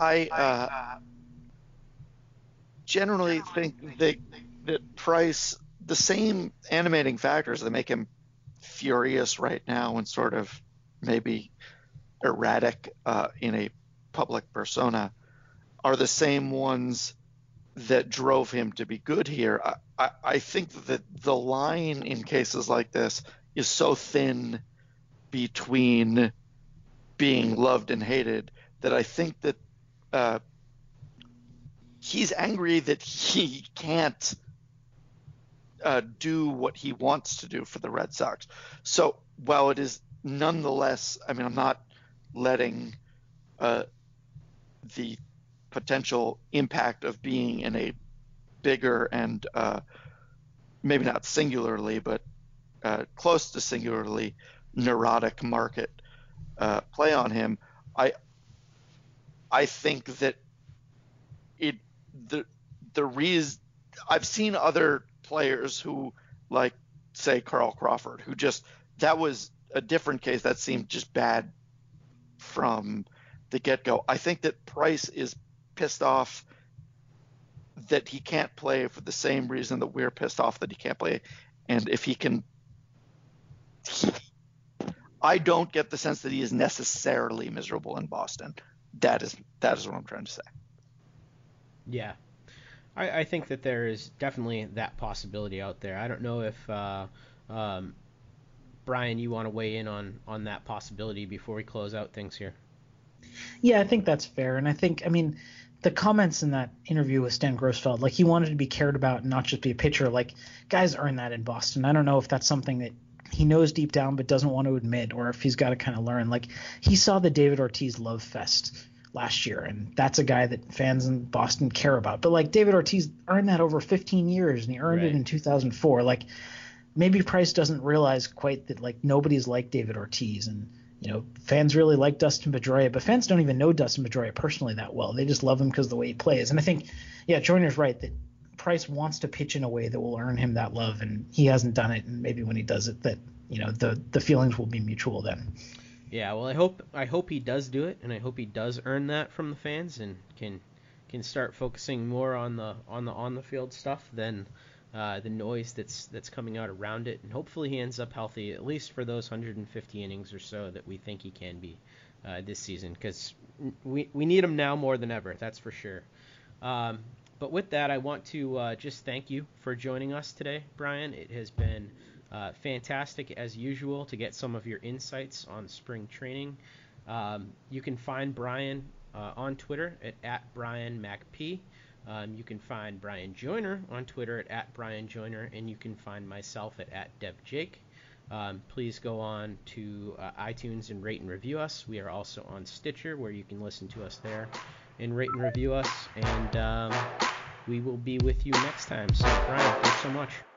I uh, generally think that, that Price, the same animating factors that make him furious right now and sort of maybe erratic uh, in a public persona, are the same ones that drove him to be good here. I, I, I, think that the line in cases like this is so thin between being loved and hated that I think that uh, he's angry that he can't uh, do what he wants to do for the Red Sox. So while it is nonetheless, I mean, I'm not letting uh, the potential impact of being in a bigger and uh, maybe not singularly, but uh, close to singularly neurotic market uh, play on him. I I think that it the the reason I've seen other players who like say Carl Crawford who just that was a different case that seemed just bad from the get go. I think that Price is pissed off that he can't play for the same reason that we're pissed off that he can't play. And if he can, I don't get the sense that he is necessarily miserable in Boston. That is that is what I'm trying to say. Yeah, I, I think that there is definitely that possibility out there. I don't know if uh, um, Brian, you want to weigh in on on that possibility before we close out things here. Yeah, I think that's fair, and I think I mean the comments in that interview with Stan Grossfeld, like he wanted to be cared about and not just be a pitcher. Like guys earn that in Boston. I don't know if that's something that he knows deep down but doesn't want to admit, or if he's got to kind of learn. Like he saw the David Ortiz love fest last year, and that's a guy that fans in Boston care about. But like David Ortiz earned that over 15 years, and he earned right. it in 2004. Like maybe Price doesn't realize quite that like nobody's like David Ortiz and you know, fans really like Dustin Pedroia, but fans don't even know Dustin Pedroia personally that well. They just love him because the way he plays. And I think, yeah, Joiner's right that Price wants to pitch in a way that will earn him that love, and he hasn't done it. And maybe when he does it, that you know, the the feelings will be mutual then. Yeah, well, I hope I hope he does do it, and I hope he does earn that from the fans, and can can start focusing more on the on the on the field stuff than uh, the noise that's that's coming out around it, and hopefully he ends up healthy at least for those 150 innings or so that we think he can be uh, this season, because we we need him now more than ever, that's for sure. Um, but with that, I want to uh, just thank you for joining us today, Brian. It has been uh, fantastic as usual to get some of your insights on spring training. Um, you can find Brian uh, on Twitter at, at BrianMacP. Um, you can find Bryan Joiner on Twitter at, at Bryan Joiner, and you can find myself at, at DevJake. Um, please go on to uh, iTunes and rate and review us. We are also on Stitcher, where you can listen to us there and rate and review us. And um, we will be with you next time. So, Brian, thanks so much.